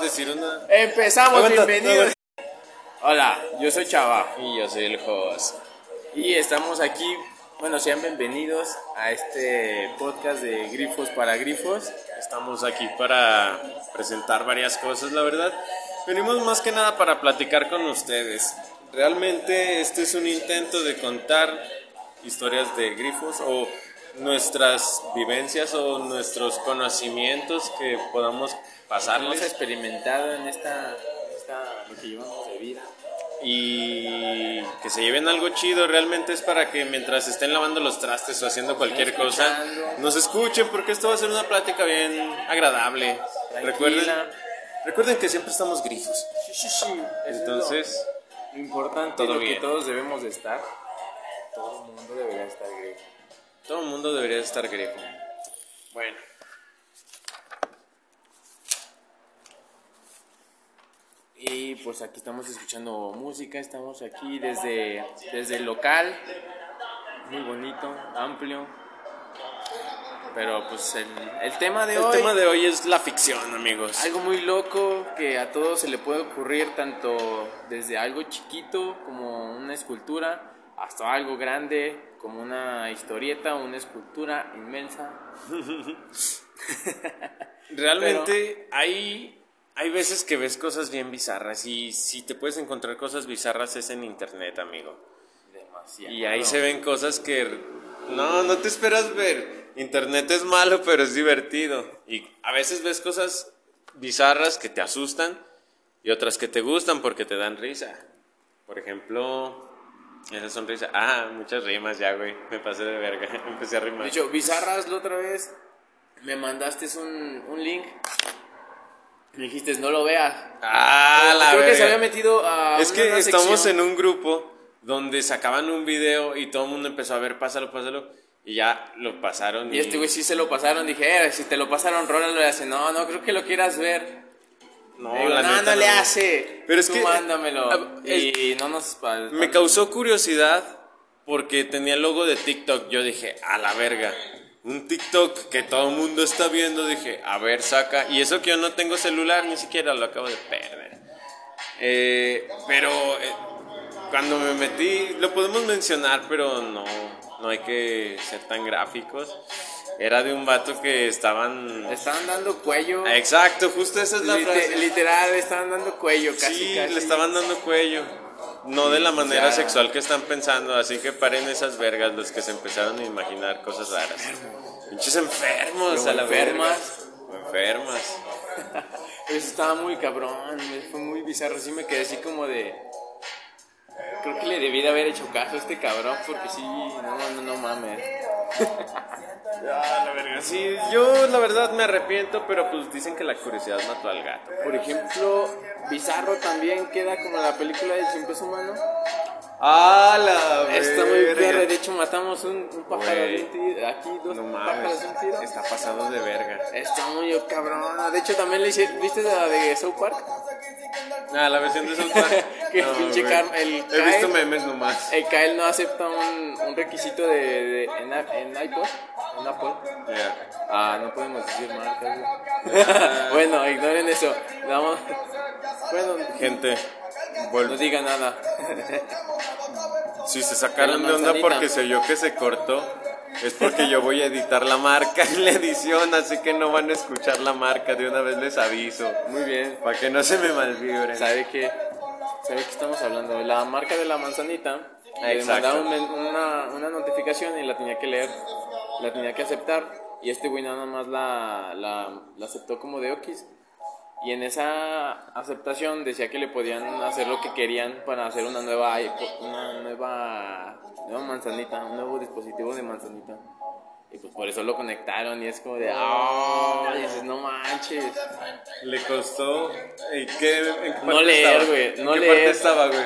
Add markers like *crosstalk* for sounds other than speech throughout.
decir una. Empezamos, Aguanta, bienvenidos. Hola, yo soy Chava Y yo soy el host. y estamos aquí. Bueno, sean bienvenidos a este podcast de Grifos para Grifos. Estamos aquí para presentar varias cosas, la verdad. Venimos más que nada para platicar con ustedes. Realmente este es un intento de contar historias de grifos o nuestras vivencias o nuestros conocimientos que podamos Hemos pasarles experimentado en esta, esta lo que llevamos de vida. y que se lleven algo chido. Realmente es para que mientras estén lavando los trastes o haciendo cualquier cosa, nos escuchen porque esto va a ser una plática bien agradable. Recuerden, Tranquila. recuerden que siempre estamos grifos. Sí, sí, sí. Entonces, lo, importante, todo lo que bien. todos debemos de estar. Todo el mundo debería estar grifo. todo el mundo debería estar grifo. Bueno. Y pues aquí estamos escuchando música, estamos aquí desde, desde el local, muy bonito, amplio. Pero pues el, el tema de El hoy, tema de hoy es la ficción, amigos. algo muy loco que a todos se le puede ocurrir, tanto desde algo chiquito como una escultura, hasta algo grande como una historieta o una escultura inmensa. *laughs* Realmente hay, hay veces que ves cosas bien bizarras y si te puedes encontrar cosas bizarras es en internet, amigo. Demasiado. Y ahí se ven cosas que no, no te esperas ver. Internet es malo, pero es divertido. Y a veces ves cosas bizarras que te asustan y otras que te gustan porque te dan risa. Por ejemplo, esa sonrisa. Ah, muchas rimas ya, güey. Me pasé de verga. *laughs* Empecé a rimar. De hecho, bizarras la otra vez me mandaste un, un link. Dijiste, no lo veas. ah, la Creo que se verga. había metido a. Es una- que una estamos sección. en un grupo donde sacaban un video y todo el mundo empezó a ver, pásalo, pásalo. Y ya lo pasaron. Y este güey sí se lo pasaron. Dije, eh, si te lo pasaron, rólalo. Y hace, no, no creo que lo quieras ver. No, Le digo, la no, neta no le no. hace. Pero es Tú que- mándamelo. Ah, y no nos. Me causó curiosidad porque tenía el logo de TikTok. Yo dije, a la verga. Un TikTok que todo el mundo está viendo. Dije, a ver, saca. Y eso que yo no tengo celular, ni siquiera lo acabo de perder. Eh, pero eh, cuando me metí, lo podemos mencionar, pero no, no hay que ser tan gráficos. Era de un vato que estaban. Estaban dando cuello. Exacto, justo esa es la Lite- frase. literal, estaban dando cuello casi. Sí, casi. le estaban dando cuello. No de la manera Ya. sexual que están pensando, así que paren esas vergas los que se empezaron a imaginar cosas raras. Pinches enfermos, a la enfermas. verga. Enfermas. *laughs* Eso estaba muy cabrón, fue muy bizarro. Sí me quedé así como de. Creo que le debí de haber hecho caso a este cabrón porque sí, no, no, no mames. *laughs* Ah, la verga. Sí, yo la verdad me arrepiento, pero pues dicen que la curiosidad mató al gato. Por ejemplo, bizarro también queda como la película del peso humano. Ah, la Está muy perra, de hecho matamos un, un pájaro de un tiro, aquí dos No pájaros de un tiro. está pasado de verga. Está muy cabrón. De hecho también le hice, ¿viste la de South Park? Ah, la versión de South Park. *laughs* Que No, pinche He visto memes nomás. El Kyle no acepta un, un requisito de, de- en, en iPod, Apple. Ya. Ah, no podemos decir marcas. *laughs* bueno, ignoren eso. Vamos. Bueno, Gente, no diga nada. si se sacaron De onda porque se oyó que se cortó, es porque yo voy a editar la marca en la edición, así que no van a escuchar la marca, de una vez les aviso. Muy bien. Para que no se me malvibren. ¿Sabe qué? ¿Sabe qué estamos hablando? La marca de la manzanita. Le Exacto. mandaron una, una notificación y la tenía que leer. La tenía que aceptar. Y este güey nada más la, la, la aceptó como de okis. Y en esa aceptación decía que le podían hacer lo que querían para hacer una nueva una nueva, nueva manzanita, un nuevo dispositivo de manzanita. Y pues por eso lo conectaron y es como de, ah, y dices, no manches. Le costó. ¿y qué, en qué No leer, güey, ¿En no qué leer. parte estaba, güey?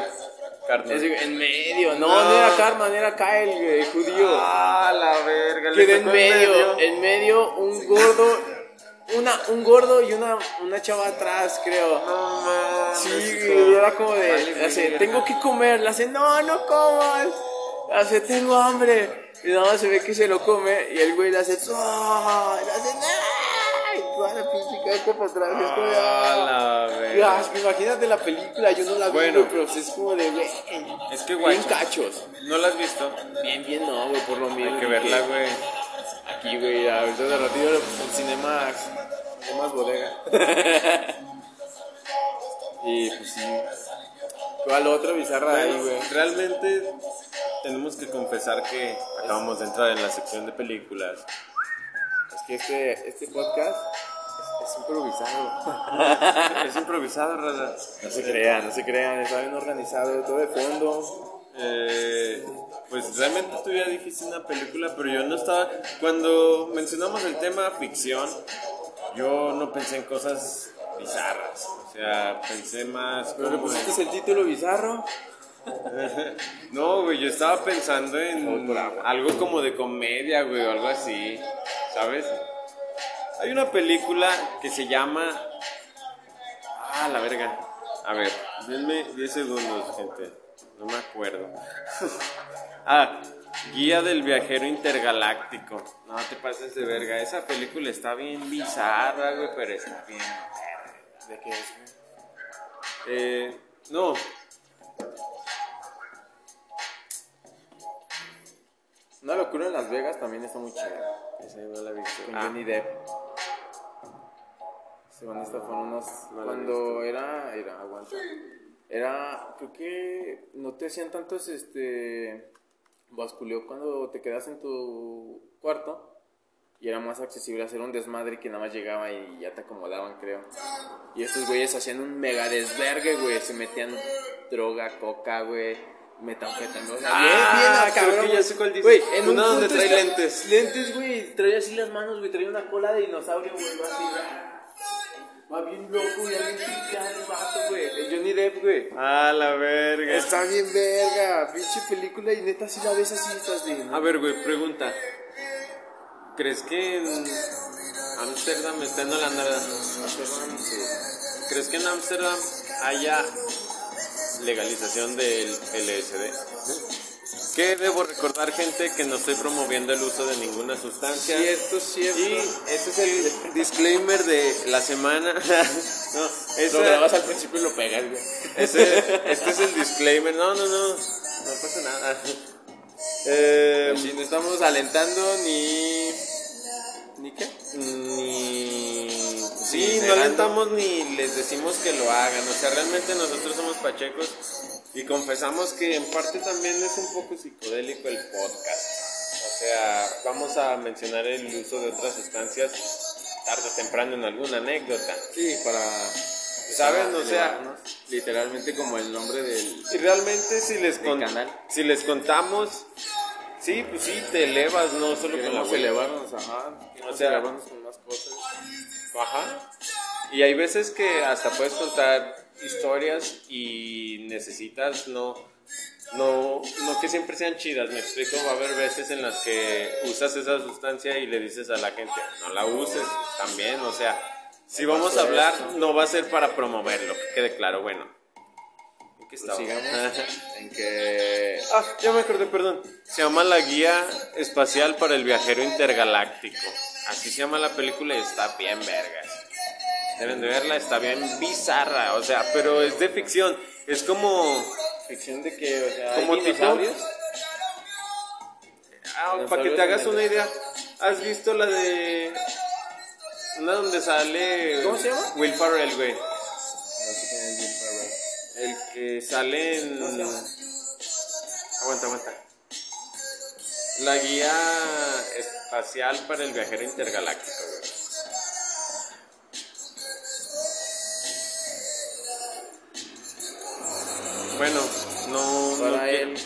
Cartman. Es en medio, no, No. no, era Carmen, era Kyle, güey, judío. Ah, la verga. le Quedó en medio, en medio un gordo, una, un gordo y una, una chava atrás, creo. No mames. Sí, güey, era como de, Vale, hace, tengo que comer, le hace, no, no comas, le hace, tengo hambre, y nada más se ve que se lo come, y el güey le hace, le hace, ¡ah! y toda la pinche caca para atrás, es como de, Ah, ¡ah! la imagínate la película, yo no la vi, Bueno. pero es como de, güey, Es que, bien guacho, cachos. ¿no la has visto? Bien, bien, no, güey, por lo mismo. Hay que verla, güey. Aquí, güey, ahorita de ratito el Cinemax, Cinemax Bodega. *laughs* y pues sí. ¿Cuál otra bizarra ahí, güey? Realmente tenemos que confesar que acabamos de entrar en la sección de películas. Es que este, este podcast es, es improvisado. *laughs* Es improvisado, raza. No se crean, no se crean, está bien organizado, todo de fondo. Eh, pues realmente tú ya dijiste una película, pero yo no estaba. Cuando mencionamos el tema ficción, yo no pensé en cosas bizarras. O sea, pensé más Pero le pusiste el título bizarro. *laughs* No, güey, yo estaba pensando en algo como de comedia, güey, o algo así, ¿sabes? Hay una película que se llama... Ah, la verga. A ver, denme 10 segundos, gente. No me acuerdo. *laughs* ah, Guía del Viajero Intergaláctico. No te pases de verga. Esa película está bien bizarra, güey, pero está bien. ¿De qué es, güey? Eh, no, Una locura en Las Vegas también está muy chida. esa no la he visto. Con Ah, Johnny Depp. Según esta fueron unos. Cuando era. Era, aguanta. Era. Creo que no te hacían tantos este. Basculeo cuando te quedas en tu cuarto. Y era más accesible hacer un desmadre que nada más llegaba y ya te acomodaban, creo. Y estos güeyes hacían un mega desvergue, güey. Se metían droga, coca, güey. Metanfetamina. O sea, Ah, bien, bien, cabrón, que ya güey. sé cuál dices. Güey, en Una un donde trae lentes. Lentes, güey. Traía así las manos, güey. Traía una cola de dinosaurio, güey. Así, va. Va bien loco. Bien picado el vato, güey. El Johnny Depp, güey. Ah, la verga. Está bien verga. Pinche película y neta si la ves así estás de... A ver, güey, pregunta. ¿Crees que en Ámsterdam está en Holanda, verdad? ¿Crees que en Ámsterdam haya legalización del LSD? Que debo recordar, gente, que no estoy promoviendo el uso de ninguna sustancia. Cierto, cierto. Y ese es el disclaimer de la semana. *laughs* no, Lo grabas al principio y lo pegas, güey. ese- este es el disclaimer. No, no, no. No pasa nada. Eh, Si no estamos alentando ni... ¿Ni qué? ni sí, Ni no alentamos ni les decimos que lo hagan, o sea, realmente nosotros somos pachecos y confesamos que en parte también es un poco psicodélico el podcast. O sea, vamos a mencionar el uso de otras sustancias tarde o temprano en alguna anécdota. Sí, para... ¿Saben? para O sea, literalmente como el nombre del... Y realmente si les, con- canal. si les contamos, sí, pues sí, te elevas, no solo con la elevarnos, ajá. Queremos sea, elevarnos con más cosas. Ajá. Y hay veces que hasta puedes contar historias y necesitas no, no, no que siempre sean chidas, me explico, va a haber veces en las que usas esa sustancia y le dices a la gente, no la uses también, o sea, si vamos a hablar, no va a ser para promoverlo, que quede claro, bueno. ¿En qué estaba? Sigamos *laughs* en que... Ah, ya me acordé, perdón. Se llama La Guía Espacial para el Viajero Intergaláctico. Así se llama la película y está bien vergas. Deben de verla, está bien bizarra, o sea, pero es de ficción. Es como... Ficción de que, o sea, Como ¿hay tipo- dinosaurios? Ah, para que te hagas una idea, ¿has visto la de... Una donde sale... ¿Cómo se llama? Will Ferrell, güey. El que sale en... Aguanta, aguanta. La guía espacial para el viajero intergaláctico,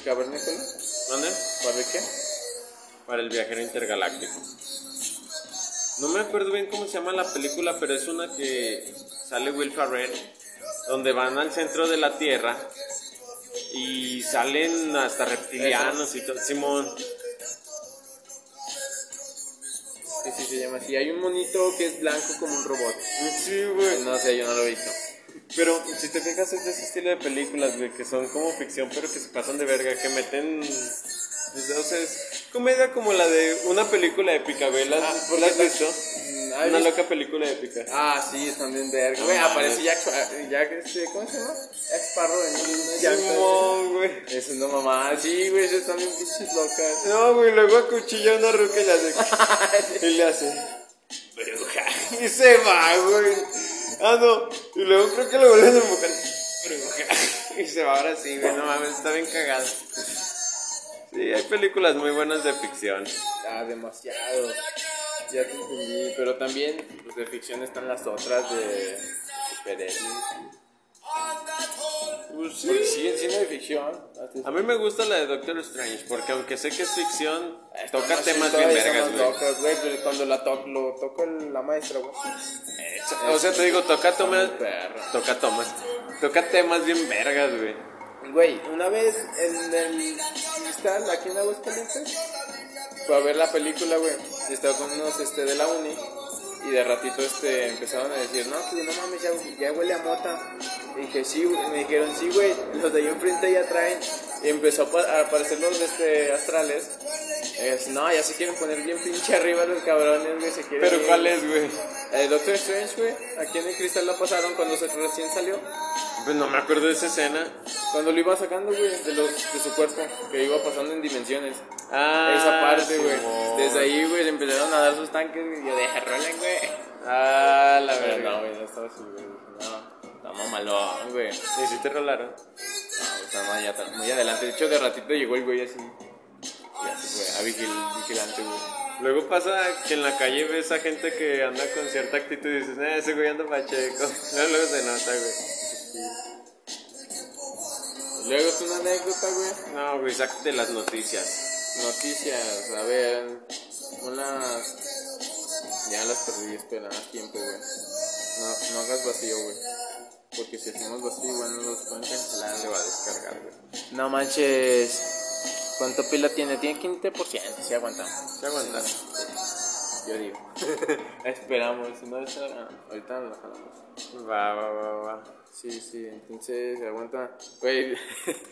cavernícola? ¿Dónde? ¿Para qué? Para el viajero intergaláctico. No me acuerdo bien cómo se llama la película, pero es una que sale Will Ferrell, donde van al centro de la Tierra y salen hasta reptilianos y todo. Simón, Sí, sí, se llama así. Hay un monito que es blanco como un robot. sí, güey. No sé, yo no lo he visto. Pero si te fijas es de ese estilo de películas, güey, que son como ficción, pero que se pasan de verga, que meten... pues, o sea, es- comedia como la de una película épica, güey. ¿La, Ah, ¿la has visto? Mm, ¿has Una loca película épica. Ah, sí, están bien verga. Güey, mames. aparece Jack, Jack este, ¿cómo se llama? Jack Sparrow en Jack. Simón, güey. Eso no mamá, sí, güey, esas están bien pinches locas. No, güey, luego acuchilla una ruca y le hace. *laughs* y le hace. Bruja. Y se va, güey. Ah, no. Y luego creo que lo vuelven a empujar. *laughs* Y se va ahora sí, güey. No mames, está bien cagado. Sí, hay películas muy buenas de ficción. Ah, demasiado. Ya te entendí. Pero también, pues de ficción están las otras de superhéroes. Pues Porque siguen siendo de ficción. A mí me gusta la de Doctor Strange, porque aunque sé que es ficción, toca temas bien vergas, güey. locas, güey. Pero cuando la to lo toca el- la maestra, güey. O sea, te digo, toca temas. Toca tomas. Toca temas bien vergas, güey. Güey, una vez en el cristal, aquí en Aguascalientes, fue a ver la película, güey. Y estaba con unos este, de la uni. Y de ratito este, empezaron a decir, no, que no mames, ya, ya huele a mota. Y dije, sí. Me dijeron, sí, güey. Los de ahí enfrente ya traen. Y empezó a, pa- a aparecer los este, astrales. Es, no, ya se quieren poner bien pinche arriba los cabrones, güey. Se quieren Pero ir". ¿cuál es, güey? El Doctor Strange, güey. Aquí en el cristal la pasaron cuando se recién salió. Pues no me acuerdo de esa escena. Cuando lo iba sacando, güey, de, los, de su cuerpo, que iba pasando en dimensiones. Ah, Esa parte, güey. Desde ahí, güey, le empezaron a dar sus tanques, y Yo dije, rolen, güey. Ah, la verdad. no, güey, no estaba así, güey. No, está mamalón, güey. No, ¿Y si te rolaron? está más allá, muy adelante. De hecho, de ratito llegó el güey así. Y así, güey, a vigil, vigilante, güey. Luego pasa que en la calle ves a gente que anda con cierta actitud y dices, eh, ese güey anda pacheco. *laughs* Luego se nota, güey. Luego es una anécdota, güey. No, güey, sácate las noticias. Noticias, a ver, unas... Ya las perdí, espera, tiempo, güey. No, no hagas vacío, güey. Porque si hacemos vacío, güey, no los pueden cancelar. Se va a descargar, güey. No manches. ¿Cuánto pila tiene? Tiene 15%, sí aguanta. Se aguanta. Yo digo. *laughs* Esperamos, si no, ahorita la jalamos. Va, va, va, va. Sí, sí, entonces aguanta. Güey,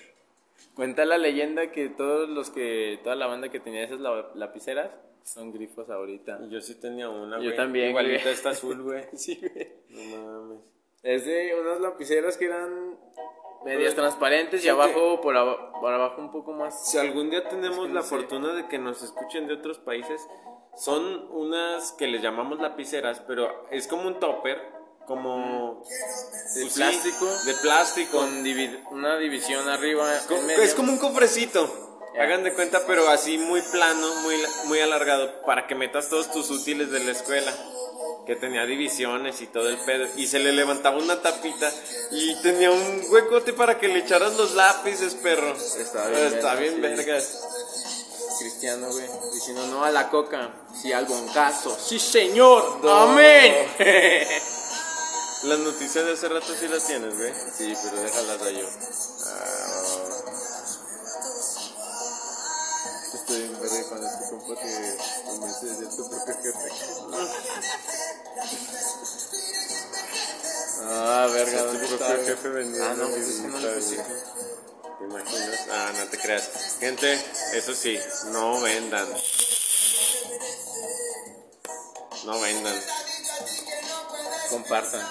*laughs* cuenta la leyenda que todos los que, toda la banda que tenía esas la- lapiceras son grifos ahorita. Yo sí tenía una, Yo también, Igualita está azul, güey. *laughs* Sí, güey. No mames. Es de unas lapiceras que eran medias Pues, transparentes y abajo, por, aba- por abajo un poco más. Si algún día tenemos no la sé. fortuna de que nos escuchen de otros países, son unas que les llamamos lapiceras, pero es como un topper, como... De pues sí, plástico. de plástico. Con divi- una división arriba. Es como un cofrecito. Hagan de cuenta, pero así muy plano, muy, muy alargado, para que metas todos tus útiles de la escuela. Que tenía divisiones y todo el pedo. Y se le levantaba una tapita y tenía un huecote para que le echaras los lápices, perro. Está bien Está vergas. Cristiano, güey. Diciendo no a la coca, sí al boncazo. ¡Sí, señor! No. ¡Amén! *laughs* Las noticias de hace rato sí las tienes, güey. sí, pero déjalas a yo. Estoy en verde con este compa que convence de tu propio jefe. Ah, verga, Tu ¿dónde propio está? jefe vendiendo Ah, no, pues no lo güey. puse. ¿Te imaginas? Ah, no te creas. Gente, eso sí, no vendan. No vendan. Compartan.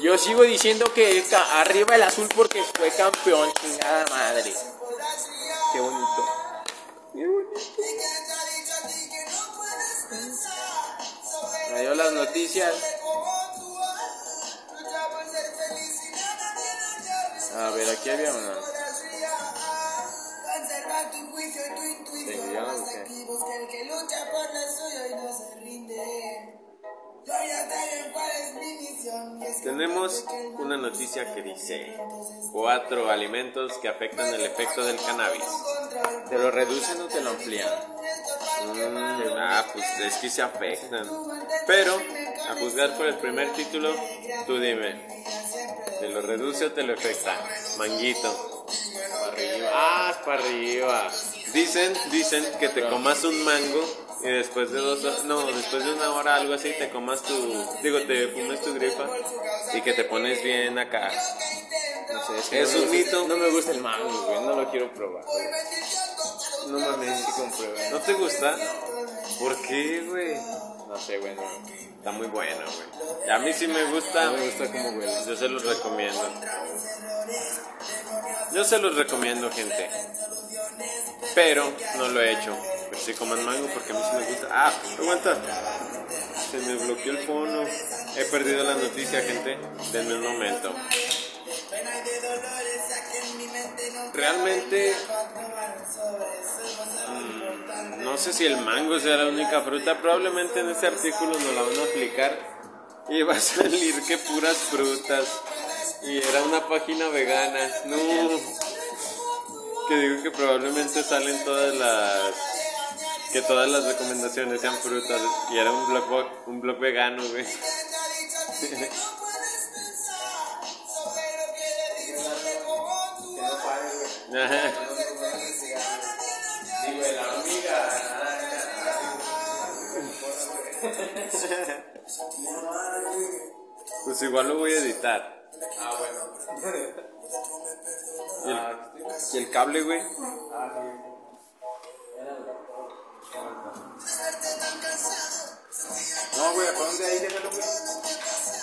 Yo sigo diciendo que arriba el azul porque fue campeón, chingada madre. Qué bonito. Qué bonito. Me las noticias. A ver, aquí había una. Que. Tenemos una noticia que dice cuatro alimentos que afectan el efecto del cannabis. ¿Te lo reducen o te lo amplían? Mm, ah, pues es que se afectan. Pero, a juzgar por el primer título, tú dime, ¿te lo reduce o te lo afecta? Manguito. Ah, para arriba. Dicen, dicen que te comas un mango y después de dos horas, no, después de una hora algo así, te comas tu, digo, te fumes tu gripa y que te pones bien acá. No sé, es que Es no me un gusta- mito. No me gusta el mango, güey. No lo quiero probar. güey. No mames, sí comprueba. ¿No te gusta? ¿Por qué, güey? No sé, güey. No, Está muy bueno, güey. A mí sí me gusta. no me gusta cómo huele. Yo se los recomiendo. Yo se los recomiendo, gente. Pero no lo he hecho. Sí coman mango porque a mí sí me gusta. Ah, aguanta. Se me bloqueó el fono. He perdido la noticia, gente. Denme un momento. Realmente mm, no sé si el mango sea la única fruta. Probablemente en este artículo nos la van a aplicar y va a *laughs* salir que puras frutas. Y era una página vegana. No. Que digo que probablemente salen todas las. Que todas las recomendaciones sean frutas. Y era un blog, un blog vegano, güey. Ajá. *laughs* Pues igual lo voy a editar. Ah, bueno. ¿Y el, y el cable, güey? No, güey, ¿para dónde ahí? Déjalo, güey.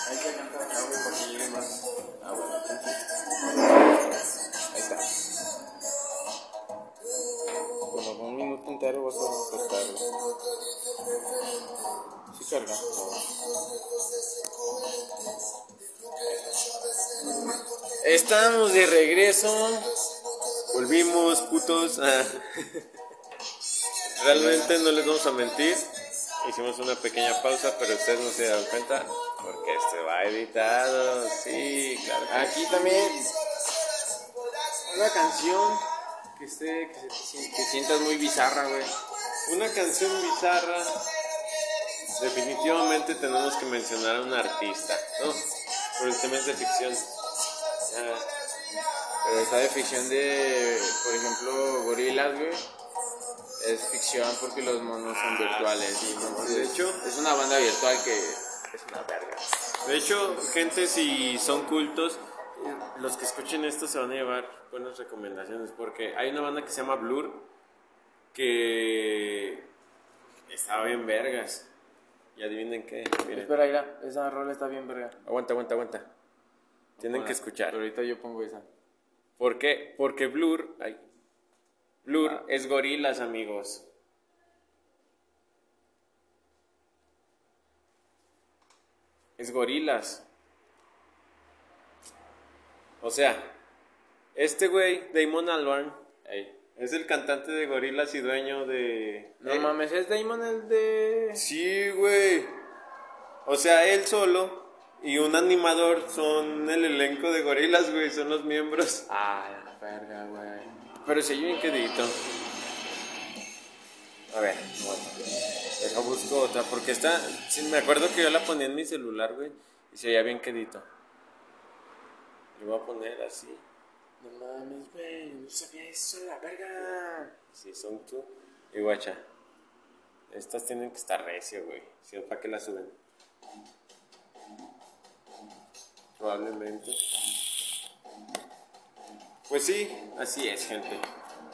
Ahí que cantar acá, güey, para que llegue más. Ah, bueno. Ahí está. Como con un minuto entero vas a cortar, güey. Sí carga. Estamos de regreso. Volvimos, putos. *laughs* Realmente no les vamos a mentir. Hicimos una pequeña pausa, pero ustedes no se dan cuenta porque este va editado. Sí, claro. Aquí también una canción que esté que, se- que sientas muy bizarra, güey. Una canción bizarra. Definitivamente tenemos que mencionar a un artista, ¿no? Por el tema es de ficción. Ah, Pero está de ficción de, por ejemplo, gorilas, güey. Es ficción porque los monos son virtuales. sí, entonces, de hecho- es una banda virtual que es una verga. De hecho, gente, si son cultos, los que escuchen esto se van a llevar buenas recomendaciones porque hay una banda que se llama Blur que estaba bien vergas. Y adivinen qué, miren. Espera, mira, esa rola está bien verga. Aguanta, aguanta, aguanta. Tienen Bueno, que escuchar. Pero ahorita yo pongo esa. ¿Por qué? Porque Blur, ay, Blur es gorilas, amigos. Es gorilas. O sea, este güey, Damon Albarn, es el cantante de gorilas y dueño de... No Eh, mames, es Damon el de. Sí, güey. O sea, él solo y un animador son el elenco de gorilas, güey, son los miembros. Ah, la verga, güey. Pero si yo bien quedito. A ver, deja busco otra, porque esta, sí, me acuerdo que yo la ponía en mi celular, güey, y se veía bien quedito. Le voy a poner así. No mames, güey, no sabía eso, la verga. Si son tú. Y guacha. Estas tienen que estar recio, güey. Si no, ¿para qué las suben? Probablemente. Pues sí, así es, gente.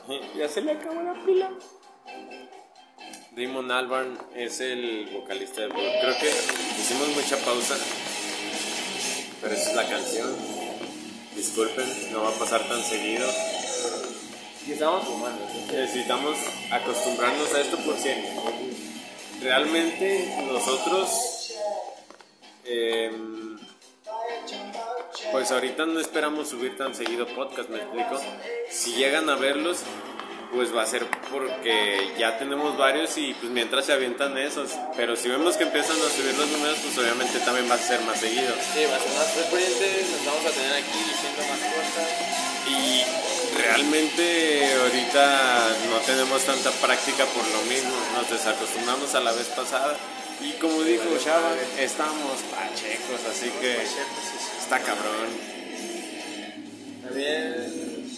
*laughs* Ya se le acabó la pila. Damon Albarn es el vocalista de Blur. Creo que hicimos mucha pausa. Pero esa es la canción. Disculpen, no va a pasar tan seguido. Y estábamos fumando. Necesitamos acostumbrarnos a esto porque realmente nosotros, em, pues ahorita no esperamos subir tan seguido podcast, me explico. Si llegan a verlos, pues va a ser porque ya tenemos varios y pues mientras se avientan esos. Pero si vemos que empiezan a subir los números, pues obviamente también va a ser más seguido. Sí, va a ser más frecuente, nos vamos a tener aquí diciendo más cosas. Y realmente ahorita no tenemos tanta práctica por lo mismo, nos desacostumbramos a la vez pasada. Y como dijo Chava, estamos pachecos, así que está cabrón. También,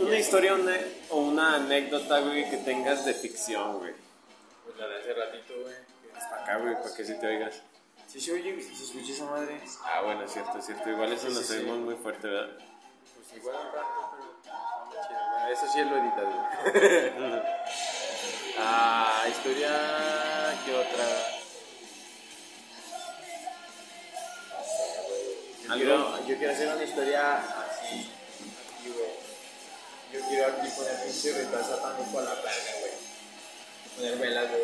Una historia una- o una anécdota, güey, que tengas de ficción, güey. pues la de hace ratito, güey. Hasta acá, güey, para que si te oigas. Si se oye, si se escucha esa madre. Ah, bueno, es cierto, es cierto. Igual eso Sí, nos sí, sí. oímos muy fuerte, ¿verdad? pues igual un rato, pero chido. Bueno, eso sí lo edita, güey. *laughs* *laughs* ah, historia, ¿qué otra? Yo quiero hacer una historia así, güey. Yo quiero aquí poner pinche ritual satánico a la verga, güey. Poner velas, güey.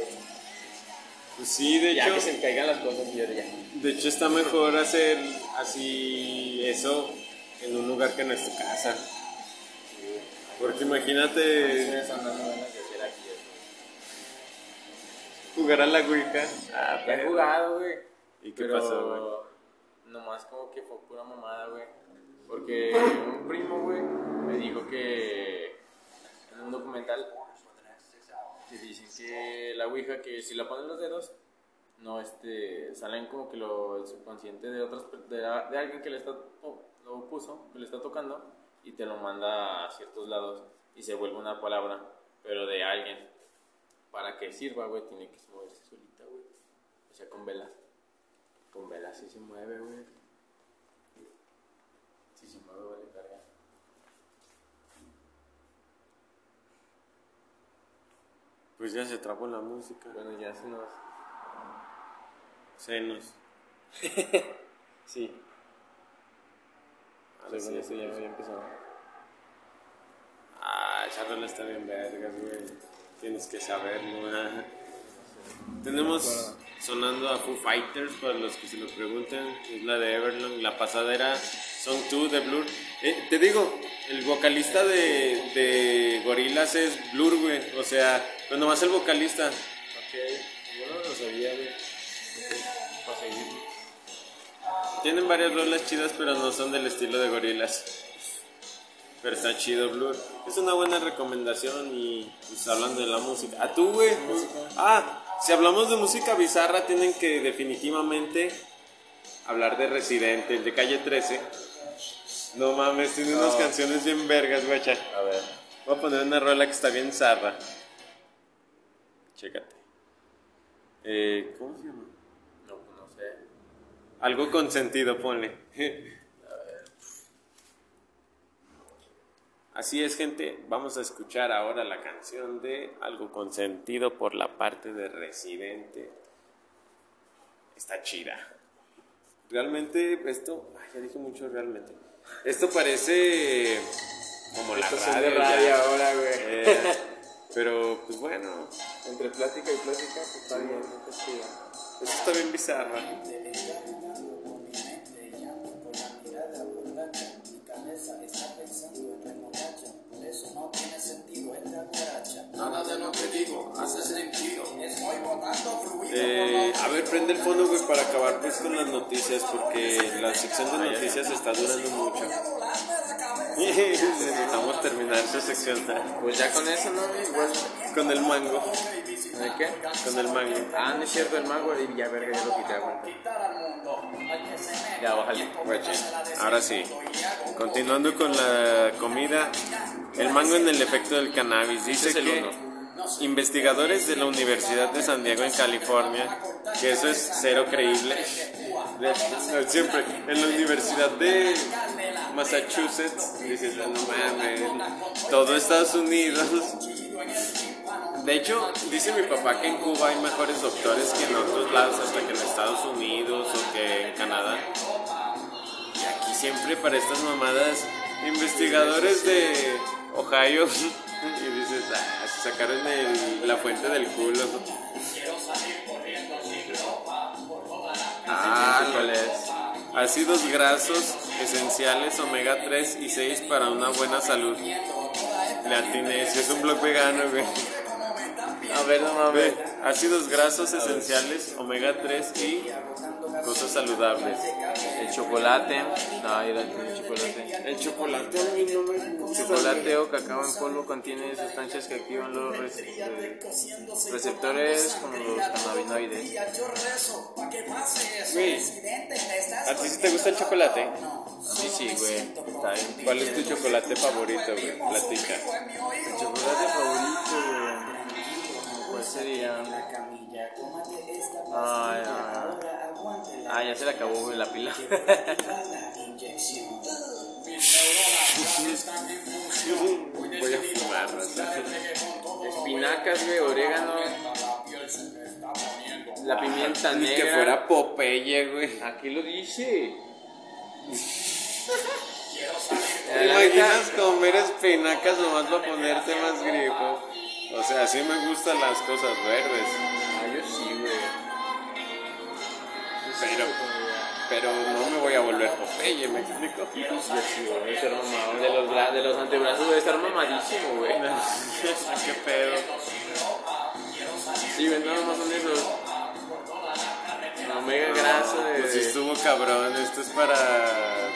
Pues sí, de Ya hecho, que se caigan las cosas yo ya. de hecho está mejor hacer así eso en un lugar que no es tu casa. Porque imagínate eso. jugar a la Ouija. Ah, He perro. jugado, güey. ¿Y qué pero pasó, güey? Nomás como que fue pura mamada, güey. Porque un primo, güey, me dijo que en un documental que dicen que la Ouija, que si la ponen los dedos, no, este, salen como que lo el subconsciente de otras de, de alguien que le está o- lo puso, que le está tocando y te lo manda a ciertos lados y se vuelve una palabra, pero de alguien. Para que sirva, güey, tiene que moverse solita, güey. O sea, con velas. Con velas sí se mueve, güey. Si se mueve, vale, carga. Pues ya se trabó la música. Bueno, ya se nos. Senos. *laughs* Sí. Ahora sí, Según esto ya había empezado. Ah, esa rola está bien vergas, güey. Tienes que saberlo, ¿verdad? Tenemos sonando a Foo Fighters, para los que se lo pregunten. Es la de Everlong. La pasada era Song 2 de Blur. Eh, te digo, el vocalista de, de Gorillaz es Blur, güey. O sea, pues nomás el vocalista. Ok, yo no lo sabía, güey. Ok, Para seguir. Tienen varias rolas chidas, pero no son del estilo de Gorillaz. Pero está chido Blur. Es una buena recomendación y pues, hablando de la música. ¿A tú, güey? Ah, si hablamos de música bizarra, tienen que definitivamente hablar de Residente, el de Calle 13. No mames, tiene unas canciones bien vergas, guacha. A ver. Voy a poner una rola que está bien zarra. Chécate. Eh, ¿Cómo se llama? No, pues no sé. Algo con sentido, ponle. *laughs* Así es, gente. Vamos a escuchar ahora la canción de Algo con sentido por la parte de Residente. Está chida. Realmente, esto. ay, ya dije mucho realmente. Esto parece como la radio. radio ahora, güey. Eh, pero, pues bueno, Entre plática y plática, pues está bien, está chido. eso está bien bizarra. Eh, a ver, prende el fondo, güey, para acabar pues con las noticias, porque la sección de noticias está durando mucho. *laughs* Necesitamos terminar esta sección Pues ya con eso, ¿no? Igual. con el mango, ¿De qué? con el mango. Ah, no es cierto, el mango. Y ya, verga, ya lo quité, güey. Ya, bájale. Ahora sí, continuando con la comida, el mango en el efecto del cannabis. Dice es el que investigadores de la Universidad de San Diego en California, que eso es cero creíble, siempre en la Universidad de Massachusetts, dices, no mames, todo Estados Unidos. De hecho, dice mi papá que en Cuba hay mejores doctores que en otros lados, hasta que en Estados Unidos o que en Canadá. Y aquí siempre para estas mamadas, investigadores de Ohio, y dices, ah, se sacaron el- la fuente del culo. Ah. Ácidos grasos esenciales omega 3 y 6 para una buena salud. Le atiné, es un blog vegano, güey. A ver, no mames. Ácidos grasos esenciales omega 3 y cosas saludables. El chocolate. No, era el chocolate. El chocolate a mí no me gusta. Chocolate o cacao en polvo contiene sustancias que activan los re- receptores como los cannabinoides. Güey, ¿a ti sí te gusta el chocolate? A mí sí, güey. ¿Cuál es tu chocolate favorito, güey? Platica. Mi chocolate favorito, güey. ¿Cuál sería? Ay, ay. Ah, ya se le acabó la pila. Voy a fumar. Espinacas, güey, orégano. La pimienta Ni negra. que fuera Popeye, güey. Aquí lo dice. ¿Te imaginas comer espinacas nomás para ponerte más grifo? O sea, sí me gustan las cosas verdes, Ah, yo sí, güey. pero, pero no me voy a volver Popeye, ¿me explico? Yo sí, güey. Debe estar mamado. De los, bra- de los antebrazos debe estar mamadísimo, güey. *laughs* ¿Qué pedo? Sí, güey, nada más son esos. Omega grasa de. Pues sí estuvo cabrón, esto es para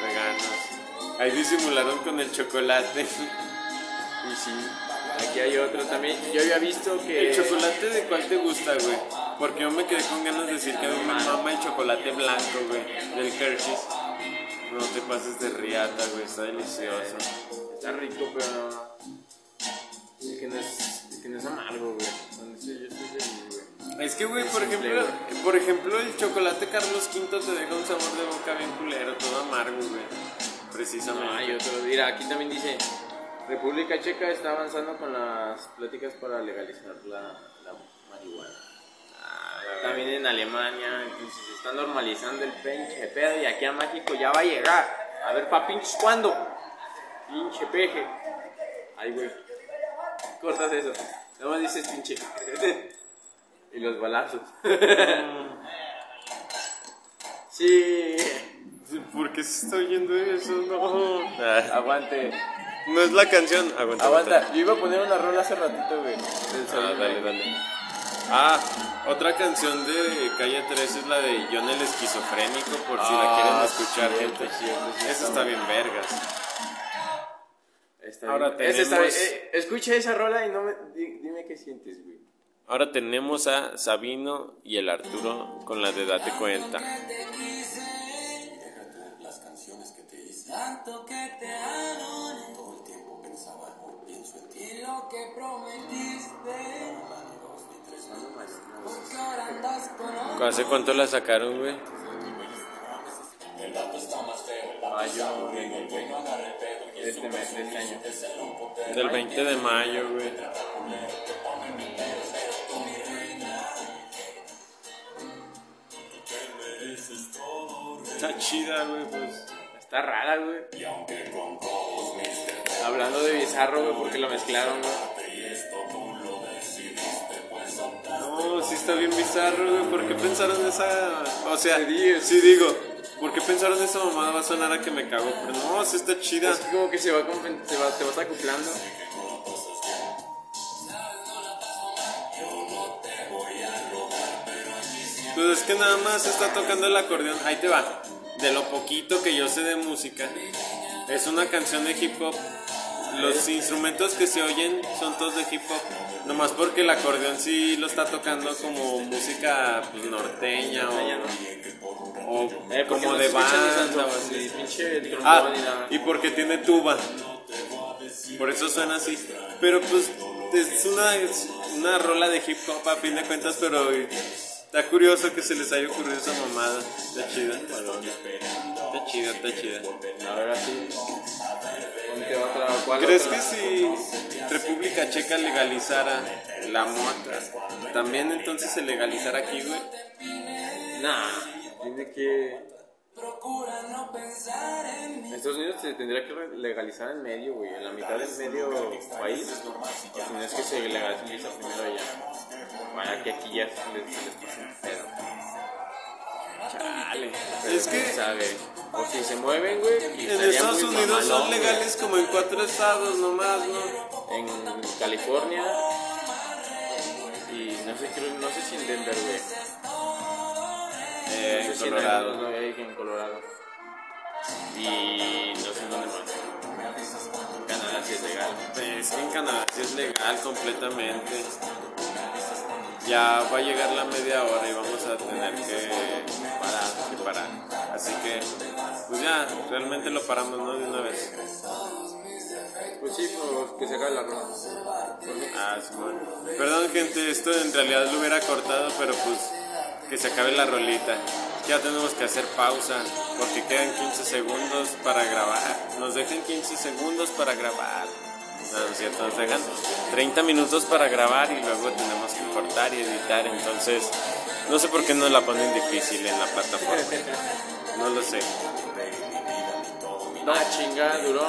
veganos. Ahí disimularon con el chocolate. Y sí. Aquí hay otro también. Yo había visto que. ¿El chocolate de cuál te gusta, güey? Porque yo me quedé con ganas de decir que a mí me mama el chocolate blanco, güey, del Hershey's. No te pases de riata, güey, está delicioso. Está rico, pero no. Es que no es, es que no es amargo, güey. Con eso yo estoy feliz, güey. Es que, güey, por simple, ejemplo, por ejemplo, el chocolate Carlos V te deja un sabor de boca bien culero, todo amargo, güey. No, Precisamente. hay otro. Mira, aquí también dice: República Checa está avanzando con las pláticas para legalizar la, la marihuana. También en Alemania, entonces se está normalizando el pinche pedo y aquí a México ya va a llegar. A ver, pa' pinches, ¿cuándo? Pinche peje. Ay, güey. Cortas eso. Nada más dices pinche. *laughs* y los balazos. *laughs* sí. ¿Por qué se está oyendo eso? No. Aguante. No es la canción. Aguanta. Aguanta. Yo iba a poner una rola hace ratito, güey. del Ah, Sabino. dale, dale. Ah, otra canción de Calle 3 es la de John el esquizofrénico, por si la Ah, quieren escuchar, cierto, gente. cierto, sí, Esa está bien vergas. Está Ahora bien. Ese está bien. tenemos- Eh, escucha esa rola y no me, di- dime qué sientes, güey. Ahora tenemos a Sabino y el Arturo con la de Date Cuenta. te quise, las canciones que te hice. tanto que te adoré. Y lo que prometiste, porque ahora andas con. ¿Hace cuánto la sacaron, güey? El dato está más feo, el dato Mayo está aburrido, el güey no agarra el pedo y de este mes, de este año. Del 20 de mayo, güey. Está chida, güey, pues. Está rara, güey. Hablando de bizarro, güey, porque lo mezclaron, güey. No, sí está bien bizarro, güey. ¿Por qué pensaron esa.? O sea, Sí, digo. ¿Por qué pensaron esa mamada? Va a sonar a que me cago. Pero no, sí está chida. Es como que se va, se va, te vas acoplando. Pues es que nada más está tocando el acordeón. Ahí te va. De lo poquito que yo sé de música, es una canción de hip hop. Los instrumentos que se oyen son todos de hip hop. Nomás porque el acordeón sí lo está tocando como música pues, norteña o, o Eh, como no de banda. o así. Ah, y porque tiene tuba. Por eso suena así. Pero pues es una, es una rola de hip hop a fin de cuentas, pero está curioso que se les haya ocurrido esa mamada. Está chida. Está chida, está chida. Ahora sí. Ponte otra. ¿Cuál ¿Crees otra? que si República Checa legalizara la mota, también entonces se legalizara aquí, güey? Nah, tiene que. Procura no pensar en mí. En Estados Unidos se tendría que legalizar en medio, güey, en la mitad del medio país. O si no es que se legaliza primero allá. Vaya que aquí ya se les, se les pasa un pedo. Chale. Pero Es que- quién sabe. O si se mueven, güey. En Estados muy Unidos son legales como en cuatro estados nomás, ¿no? En California. Y no sé, creo, no sé si en Denver, güey. Eh, No en sé si en Colorado. En. Y no sé en dónde más. En Canadá sí es legal. Es que en Canadá sí es legal completamente. Ya va a llegar la media hora y vamos a tener que parar, que parar. Así que, pues ya, realmente lo paramos, ¿no? De una vez. Pues sí, pues que se acabe la rola. Ah, sí, bueno. Perdón, gente, esto en realidad lo hubiera cortado, pero pues que se acabe la rolita. ya tenemos que hacer pausa porque quedan 15 segundos para grabar. Nos dejan 15 segundos para grabar. No, no es cierto, nos dejan 30 minutos para grabar y luego tenemos que cortar y editar. Entonces, no sé por qué nos la ponen difícil en la plataforma. No lo sé. Ah, chinga, duró.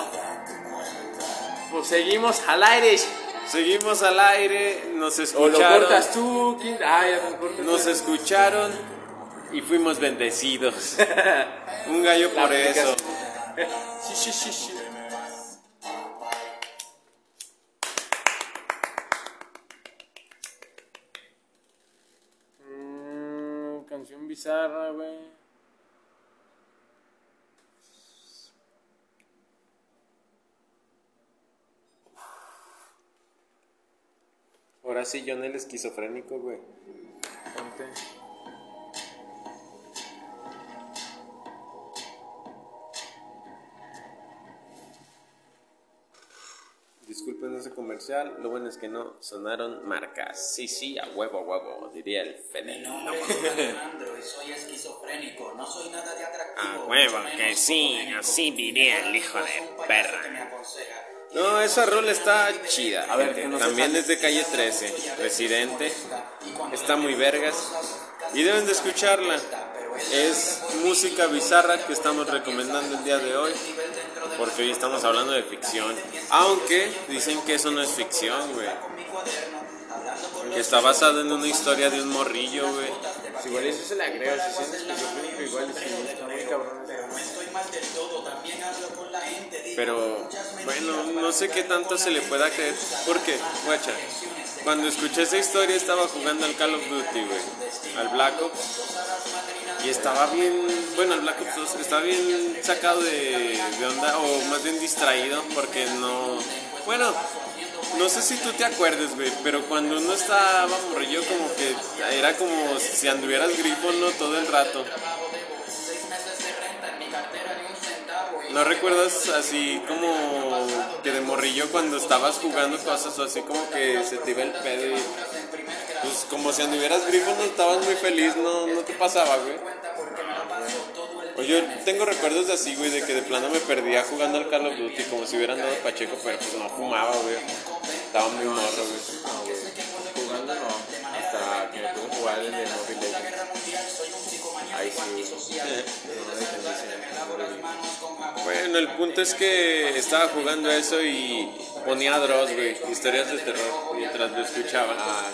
Pues seguimos al aire. Seguimos al aire, nos O lo escucharon. cortas tú, ¿quién? Ah, ya lo cortas. Nos escucharon y fuimos bendecidos. *laughs* Un gallo por eso. sí, sí, sí. Mm, canción bizarra, güey. Ahora sí, John el esquizofrénico, güey. Ponte. Disculpen ese comercial, lo bueno es que no sonaron marcas. Sí, sí, a huevo, a huevo, diría el Mi Fede. nombre es Alejandro y soy esquizofrénico. No soy nada de atractivo. A huevo, que sí, así diría el hijo de perra. que me aconseja. No, esa rola está chida. A ver, que no También sale. es de calle 13, Residente. Está muy vergas. Y deben de escucharla. Es música bizarra que estamos recomendando el día de hoy. Porque hoy estamos hablando de ficción. Aunque dicen que eso no es ficción, güey. Que está basado en una historia de un morrillo, güey. Igual eso se la creo, si sientes esquizofrénico, igual sí, está muy cabrón. Pero bueno, no sé qué tanto se le pueda creer. Porque, guacha, cuando escuché esa historia estaba jugando al Call of Duty, güey. Al Black Ops. Y estaba bien, bueno, el Black Ops 2 estaba bien sacado de, de onda, o más bien distraído, porque no. Bueno, no sé si tú te acuerdes, güey, pero cuando uno estaba morrillo, como que era como si anduvieras grifo, ¿no? Todo el rato. ¿No recuerdas así como que de morrillo cuando estabas jugando cosas o así como que se te iba el pedo y pues como si anduvieras grifo no estabas muy feliz, no, no te pasaba, güey? O yo tengo recuerdos de así, güey, de que de plano me perdía jugando al Call of Duty como si hubieran dado Pacheco, pero pues no fumaba, güey. Estaba muy morro, güey. No, güey. Jugando no. Hasta que me puedo jugar el de Mobile Legends. Ahí sí, *laughs* güey. Bueno, el punto es que estaba jugando eso y ponía Dross, güey, historias de terror, mientras lo escuchaba. Ah.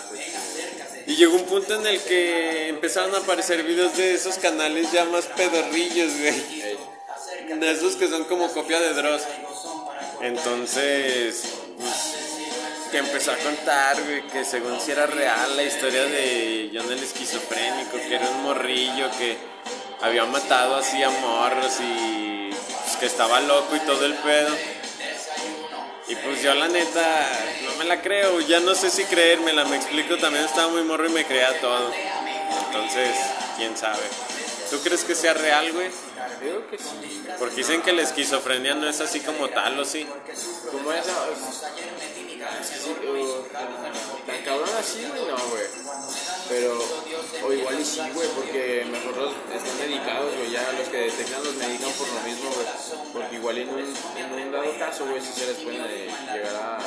Y llegó un punto en el que empezaron a aparecer videos de esos canales ya más pedorrillos, güey. Ey. De esos que son como copia de Dross. Entonces, pues, que empezó a contar, güey, que según si era real la historia de John el esquizofrénico, que era un morrillo que había matado así a morros y pues, que estaba loco y todo el pedo. Y pues yo la neta no me la creo, ya no sé si creérmela, me explico, también estaba muy morro y me creía todo. Entonces, quién sabe. ¿Tú crees que sea real, güey? Creo que sí. Porque dicen que la esquizofrenia no es así como tal, ¿o sí? Esa. Es que sí, o- tan cabrón así, güey, no, güey. Pero, o igual y sí, güey, porque mejor los están medicados, güey. Ya los que detectan los medican por lo mismo, güey. Porque igual en un, en un dado caso, güey, sí se les puede llegar a. a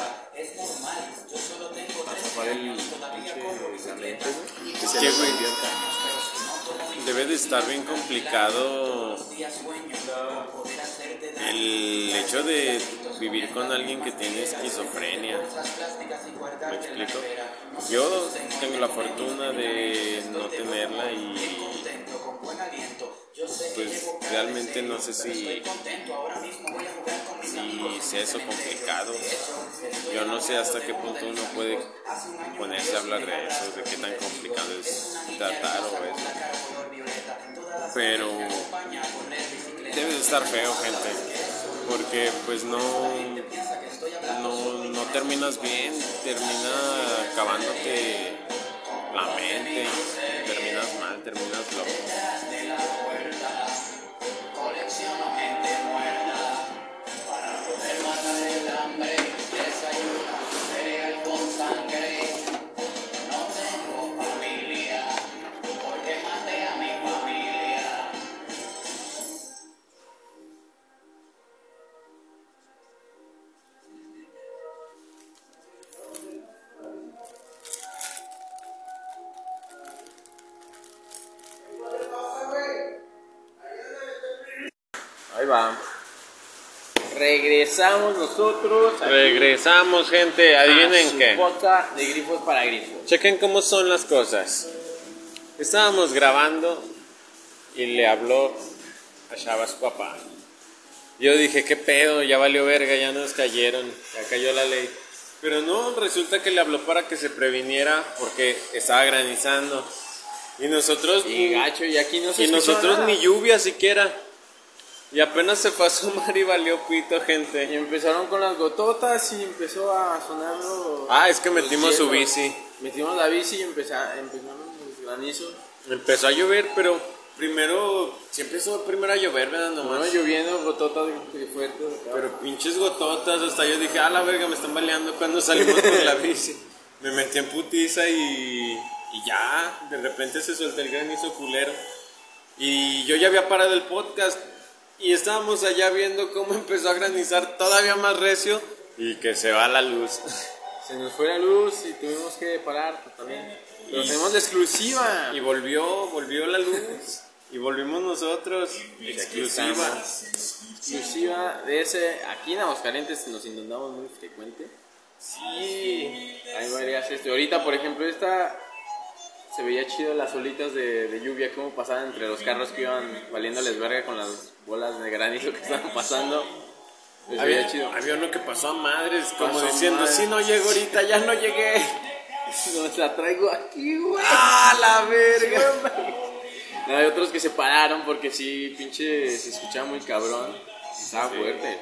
zafar el pinche güey. Que se les. Debe de estar bien complicado el hecho de vivir con alguien que tiene esquizofrenia. ¿Me explico? Yo tengo la fortuna de no tenerla y pues realmente no sé si, si sea eso complicado. Yo no sé hasta qué punto uno puede ponerse a hablar de eso, de qué tan complicado es tratar o eso. Pero debe de estar feo, gente, porque pues no, no, no terminas bien, termina acabándote la mente, terminas mal, terminas loco. Regresamos nosotros. aquí Regresamos, gente. a Adivinen su qué. podcast de grifos para grifos. Chequen cómo son las cosas. Estábamos grabando y le habló a Shabas su papá. Yo dije, ¿qué pedo? Ya valió verga, ya nos cayeron, ya cayó la ley. Pero no, resulta que le habló para que se previniera porque estaba granizando. Y nosotros, Y gacho, y aquí no se y nosotros nada. ni lluvia siquiera. Y apenas se fue a sumar y valió pito, gente. Y empezaron con las gototas y empezó a sonar los- Ah, es que metimos su bici. Metimos la bici y empeza- empezaron los granizos. Empezó a llover, pero primero, sí empezó primero a llover, ¿verdad? Nomás. Bueno, lloviendo, gototas fuertes. Pero pinches gototas, hasta yo dije, ah, la verga, me están baleando cuando salimos por la bici. *laughs* Me metí en putiza y, y ya, de repente se soltó el granizo culero. Y yo ya había parado el podcast y estábamos allá viendo cómo *laughs* empezó a granizar todavía más recio y que se va la luz. Se nos fue la luz y tuvimos que parar pues, también. Pero Y- tenemos la exclusiva. Y volvió, volvió la luz y volvimos nosotros. Exclusiva. Exclusiva de ese. Aquí en Aguascalientes nos inundamos muy frecuente. Sí. Hay varias. Este, ahorita, por ejemplo, esta. Se veía chido las olitas de, de lluvia, cómo pasaban entre los carros que iban valiéndoles verga con las bolas de granizo que estaban pasando. Había, chido. había uno que pasó a madres, como Pasó diciendo, madres. si no llego ahorita, ya no llegué. *laughs* Nos la traigo aquí, güey. ¡Ah, la verga! No, hay otros que se pararon porque sí, pinche, se escuchaba muy cabrón. Estaba Sí. fuerte.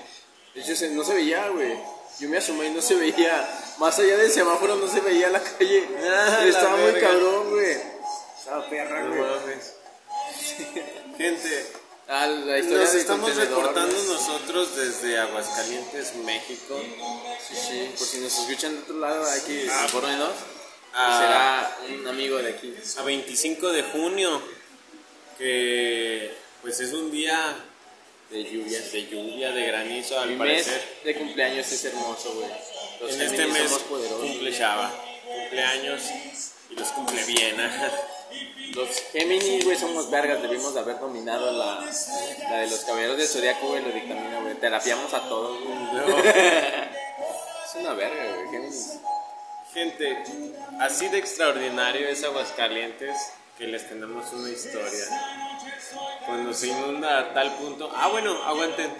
De hecho, se- no se veía, güey. Yo me asomé y no se veía. Más allá del semáforo no se veía la calle. Ah, la Estaba muy verga. cabrón, güey. Estaba perra, güey. *laughs* Gente, Ah, la historia nos estamos reportando nosotros desde Aguascalientes, México. Sí, sí. Por si nos escuchan de otro lado, hay que Ah. informarnos. Ah. Será un amigo de aquí. A 25 de junio, que pues es un día De lluvia. de lluvia, de granizo al Mi mes parecer. de cumpleaños es hermoso, güey. En este mes somos poderosos. cumple Shaba, cumpleaños y los cumple bien. *laughs* Los Géminis, güey, somos vergas. Debimos de haber dominado la, la de los caballeros del zodiaco, güey. Lo dictamina, güey. Terapiamos a todos, güey. *laughs* Es una verga, güey. Géminis. Gente, así de extraordinario es Aguascalientes que les tenemos una historia. Cuando se inunda a tal punto. Ah, bueno, aguanten.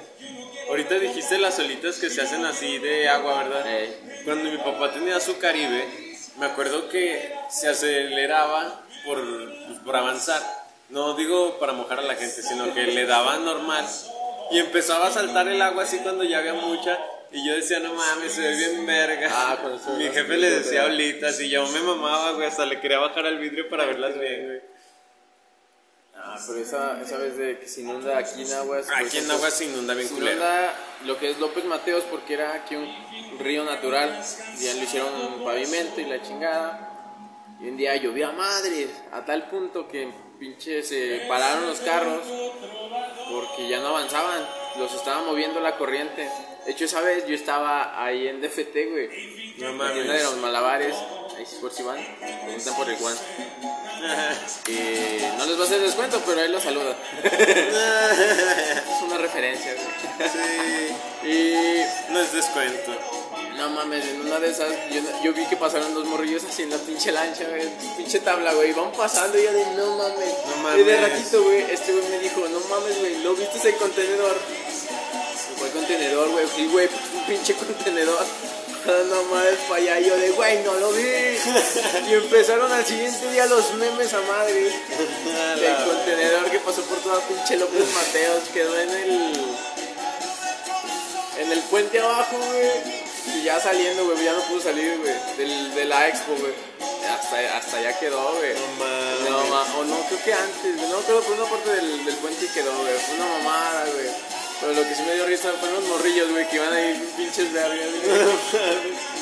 Ahorita dijiste las olitas que se hacen así de agua, ¿verdad? Ey. Cuando mi papá tenía su Caribe, me acuerdo que se aceleraba por, pues, por avanzar. No digo para mojar a la gente, sino que le daba normal. Y empezaba a saltar el agua así cuando ya había mucha. Y yo decía, no mames, se ve bien verga. Ah, Mi jefe le decía olitas y yo me mamaba, güey. Hasta le quería bajar al vidrio para verlas bien, güey. Ah, pero esa, esa vez de que se inunda aquí en Aguas. por Aquí en ejemplo, agua se inunda bien se culero. inunda lo que es López Mateos porque era aquí un río natural. Ya lo hicieron un pavimento y la chingada. Y un día llovía a madres, a tal punto que pinche se pararon los carros porque ya no avanzaban, los estaba moviendo la corriente. De hecho, esa vez yo estaba ahí en DFT, güey. No La tienda de los malabares, ahí por si van, preguntan por el Juan. *laughs* Eh, no les va a hacer descuento, pero él los saluda. *laughs* es una referencia, güey. Sí, Y no es descuento. No mames, en una de esas yo, yo vi que pasaron dos morrillos así en la pinche lancha, güey, pinche tabla, güey, van pasando y yo de no mames. No Y de ratito, güey, este güey me dijo, no mames, güey, ¿no viste ese contenedor? ¿Cuál contenedor, güey? Sí, güey, un pinche contenedor. *laughs* No mames, para allá, yo de, güey, no lo vi. *laughs* Y empezaron al siguiente día los memes a madre. *laughs* Del contenedor que pasó por toda pinche López Mateos, quedó en el. En el puente abajo, güey. Y ya saliendo, güey, ya no pudo salir, güey. Del, de la expo, güey. Hasta, hasta allá quedó, güey. No mames. No, ma- o no, creo que antes, güey. No, creo que por una parte del, del puente quedó, güey. Fue una mamada, güey. Pero lo que sí me dio risa fueron los morrillos, güey, que iban ahí pinches vergas, güey. *laughs*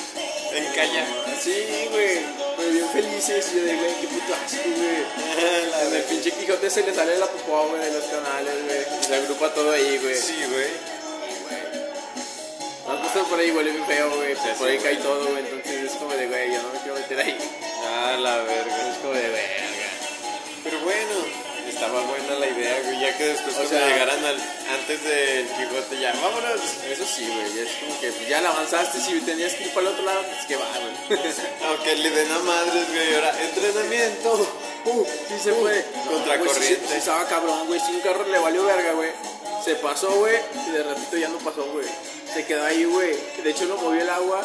En caña. Sí, güey. Pero bien felices. Y yo de, güey, qué puto asco, güey. *laughs* En el pinche Quijote se le sale la popó, güey, de los canales, güey. Se agrupa todo ahí, güey. Sí, güey. No has puesto por ahí, huele bien feo, güey. Sí, por sí, ahí cae güey. todo, güey. Entonces es como de, güey, yo no me quiero meter ahí. Ah, la verga. Es como de, verga. Pero bueno, estaba buena la idea, güey. Ya que después O sea- llegaran al, antes del Quijote, ya, vámonos. Eso sí, güey. ya Es como que pues, ya la avanzaste. Si tenías que ir para el otro lado, pues que va, güey. *laughs* Aunque le den a madres, güey, ahora, entrenamiento. Uh, sí se fue. Contracorriente. Güey, sí, sí estaba cabrón, güey. Si un carro le valió verga, güey. Se pasó, güey. Y de ratito ya no pasó, güey. Se quedó ahí, güey. De hecho, lo movió el agua.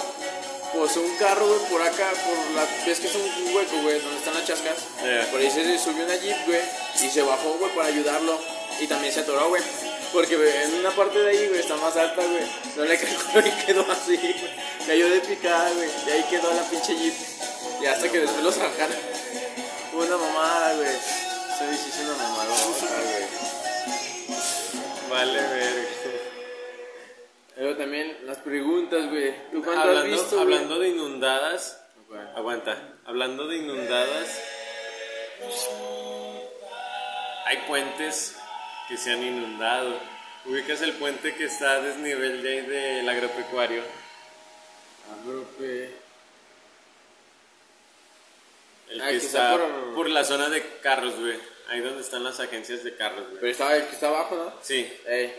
Posó un carro, güey, por acá. Por la. ¿Ves que es un hueco, güey? Donde están las chascas. Yeah. Por ahí se subió una jeep, güey. Y se bajó, güey, para ayudarlo. Y también se atoró, güey. Porque güey, en una parte de ahí, güey, está más alta, güey. No le *laughs* calculó y quedó así, güey. Cayó de picada, güey. Y ahí quedó la pinche jeep. Y hasta que después lo sacaron. Una mamada, güey. Se es una mamada, güey. Vale, verga. Pero también las preguntas, güey. ¿Tú cuánto has Hablando, visto, güey? hablando de inundadas, Güey. aguanta, hablando de inundadas, hay puentes que se han inundado. Ubicas el puente que está a desnivel de ahí del agropecuario. Güey. El Ah, que que está está por... por- la zona de carros, güey. Ahí donde están las agencias de carros, güey. Pero estaba el que está abajo, ¿no? Sí. Ey.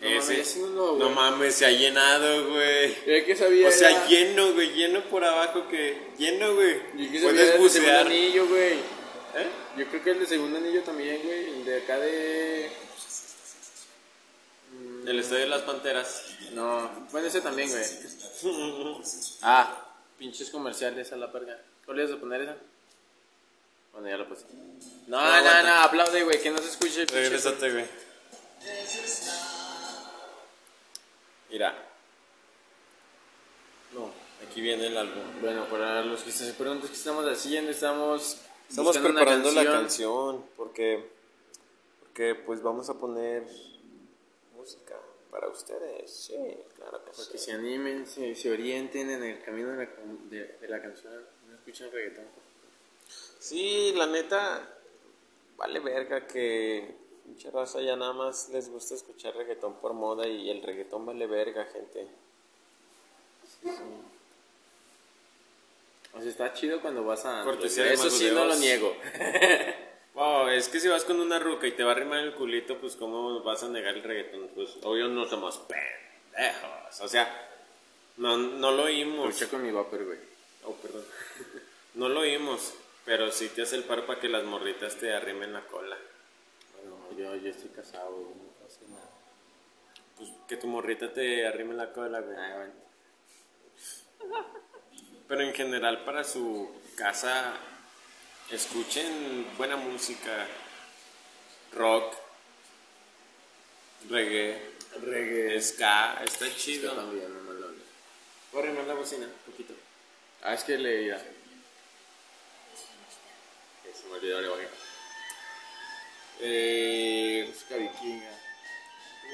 No ese. mames, ese no, güey. no mames, se ha llenado, güey. Sabía O sea, era- lleno, güey, lleno por abajo que... Lleno, güey. Yo Puedes era el bucear. anillo, güey. ¿Eh? Yo creo que el de segundo anillo también, güey. El de acá de... El estadio de las panteras. No, bueno, ese también, güey. *laughs* Ah, pinches comerciales a la perga. ¿Cuál ibas a poner esa? Bueno, ya lo puse. No, no, aguanta. no, aplaude, güey, que no se escuche. Regrésate, güey. Mira. No, aquí viene el álbum. Bueno, para los que se preguntan qué estamos haciendo, estamos... Estamos preparando la canción. porque porque pues vamos a poner música para ustedes. Sí, claro que Para sí. que se animen, se, se orienten en el camino de la, de, de la canción. No escuchan reggaetón. Sí, la neta vale verga que mucha raza ya nada más les gusta escuchar reggaetón por moda y el reggaetón vale verga, gente. O sea, está chido cuando vas a... Cortesía de Eso sí, no lo niego. *laughs* Wow, es que si vas con una ruca y te va a rimar el culito, pues cómo vas a negar el reggaetón, pues obvio no somos pendejos, o sea, no, no lo oímos, Escucha con mi vapor, güey. oh perdón, *laughs* no lo oímos, pero sí te hace el paro para que las morritas te arrimen la cola, yo, yo estoy casado, güey. No pasa nada. pues que tu morrita te arrime la cola, güey, Ah, bueno. pero en general para su casa, escuchen buena música, rock, reggae, Reggae. ska, está chido. también, no me lo Voy a arrimar la bocina, un poquito. Ah, es que le... Ya. Que se me olvidó, bajé. Eh, Música vikinga.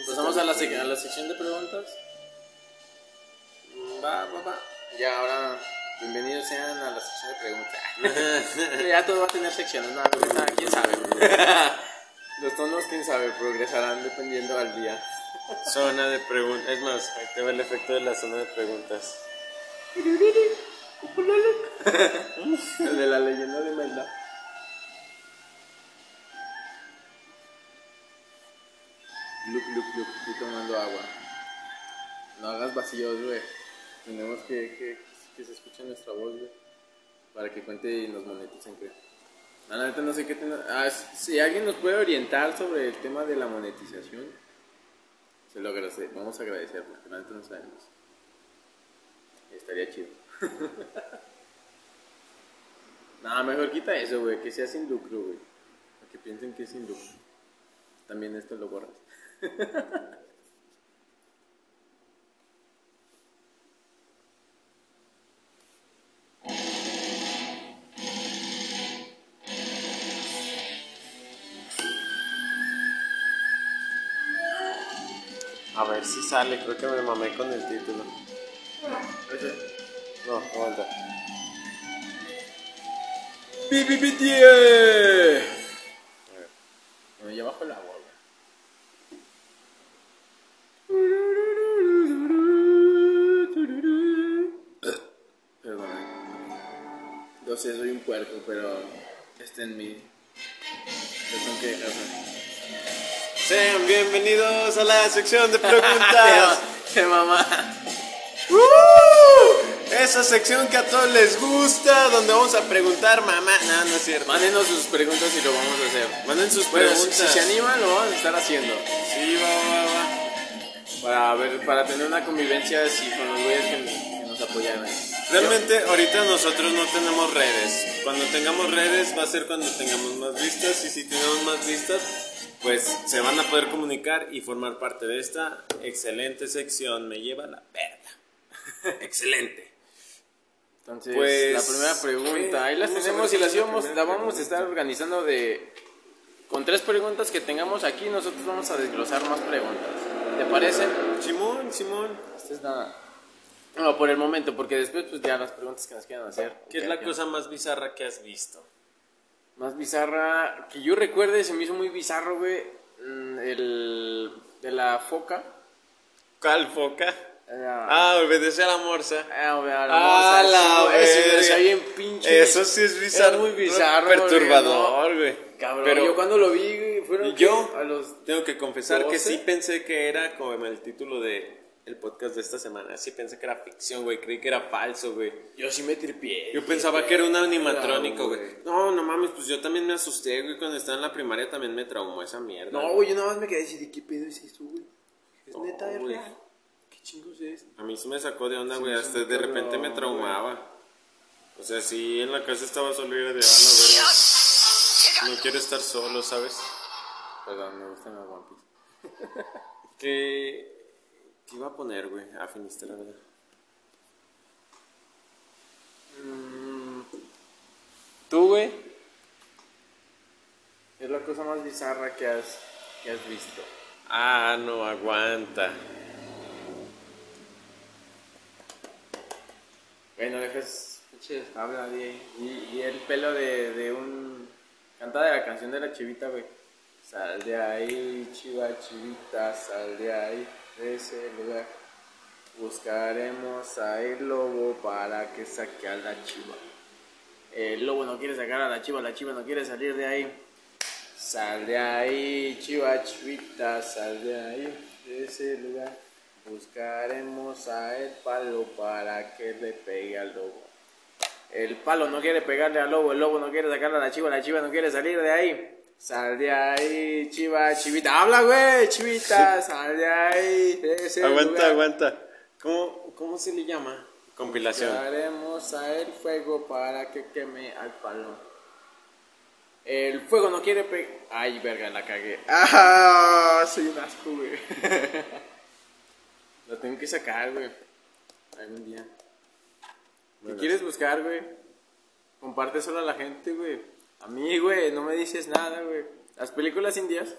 Pasamos a la, sec- a la sección de preguntas. va, va, va. Ya, ahora, bienvenidos sean a la sección de preguntas. *laughs* ya todo va a tener secciones, nada, nada, quién sabe. *laughs* Los tonos, quién sabe, progresarán dependiendo al día. Zona de preguntas. Es más, ahí te va el efecto de la zona de preguntas. *laughs* El de la leyenda de Melda. Look, look, look, estoy tomando agua. No hagas vacíos, güey. Tenemos que, que, se escuche nuestra voz, güey. Para que cuente y nos moneticen, güey. La neta no sé qué ten- ah, si alguien nos puede orientar sobre el tema de la monetización, se lo agradece. Vamos a agradecer porque la neta no sabemos. Estaría chido. *laughs* No, mejor quita eso, güey, que sea sin lucro, güey. Que piensen que es sin lucro. También esto lo borras. A ver si sale, creo que me mamé con el título. No, aguanta. ¡Pipipitie! Bueno, ya bajo el agua, puerco, pero este en mí. Yo tengo que dejarlo. Sean bienvenidos a la sección de *laughs* preguntas. *laughs* ¡Qué mamá! ¡Uh! Esa sección que a todos les gusta, donde vamos a preguntar, mamá. No, no es cierto. Mándenos sus preguntas y lo vamos a hacer. Manden sus Bueno, si, preguntas. si se animan, lo vamos a estar haciendo. Sí, va, va, va. Para ver, para tener una convivencia así con los güeyes que, que nos apoyan. Realmente ahorita nosotros no tenemos redes. Cuando tengamos redes va a ser cuando tengamos más vistas y si tenemos más vistas pues se van a poder comunicar y formar parte de esta excelente sección. Me lleva la verga. *laughs* Excelente. Entonces, Pues, la primera pregunta, ahí las a tenemos y las la íbamos, la vamos a pregunta. estar organizando de... Con tres preguntas que tengamos aquí, nosotros vamos a desglosar más preguntas. ¿Te parece? Simón, Simón. Esta es la... No, por el momento, porque después pues ya las preguntas que nos quieran hacer. ¿Qué es la ya. cosa más bizarra que has visto? Más bizarra que yo recuerde, se me hizo muy bizarro, güey, mm, el de la foca. ¿Cuál foca? Ah, obedece a la morsa. Ah, güey, a la Ah, moza, la eso, eso, pinche. Eso sí es bizarro. Muy bizarro, Perturbador, güey. Cabrón, Pero yo cuando lo vi, güey, fueron yo a los tengo que confesar que 12. sí pensé que era como el título de el podcast de esta semana. Sí pensé que era ficción, güey. Creí que era falso, güey. Yo sí me tripié. Yo pensaba que era un animatrónico, güey. No, no mames, pues yo también me asusté, güey. Cuando estaba en la primaria también me traumó esa mierda. No, güey, yo nada más me quedé así de qué pedo es esto, güey. Es No, neta, es real. ¿Qué chingos es? A mí sí me sacó de onda, güey. Hasta de repente me traumaba. O sea, sí, en la casa estaba solo y era de, ah, verga. No quiero estar solo, ¿sabes? Perdón, me gustan los One Piece. ¿Qué, ¿Qué iba a poner, güey? Ah, finiste, la verdad. Mm, ¿Tú, güey? Es la cosa más bizarra que has, que has visto. Ah, no aguanta. Bueno, dejas. Habla de. Y, y el pelo de, de un. Canta de la canción de la chivita, güey. Sal de ahí, chiva, chivita, sal de ahí, de ese lugar. Buscaremos a el lobo para que saque a la chiva. El lobo no quiere sacar a la chiva, la chiva no quiere salir de ahí. Sal de ahí, chiva, chivita, sal de ahí, de ese lugar. Buscaremos a el palo para que le pegue al lobo. El palo no quiere pegarle al lobo, el lobo no quiere sacarle a la chiva, la chiva no quiere salir de ahí. Sal de ahí, chiva, chivita. Habla, güey, chivita, *laughs* sal de ahí. de Aguanta, lugar. aguanta. ¿Cómo, ¿Cómo se le llama? Compilación. Haremos a el fuego para que queme al palo. El fuego no quiere pegar. Ay, verga, la cagué. *laughs* ¡Ah! Soy un asco, güey. *laughs* Lo tengo que sacar, güey. Algún día. ¿Qué quieres buscar, güey? Comparte solo a la gente, güey. A mí, güey, no me dices nada, güey. Las películas indias.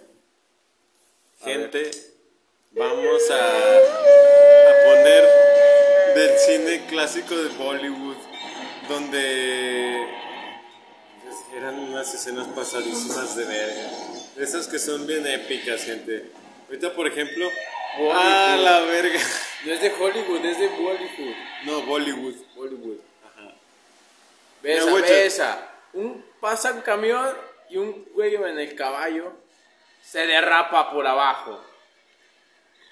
A Gente, vamos a, a poner del cine clásico de Bollywood, donde eran unas escenas pasadísimas de verga. Esas que son bien épicas, gente. Ahorita, por ejemplo, Bollywood. ¡ah, la verga! No es de Hollywood, es de Bollywood. No, Bollywood. Bollywood. Ajá. Besa, besa. Un, pasa un camión y un güey en el caballo se derrapa por abajo.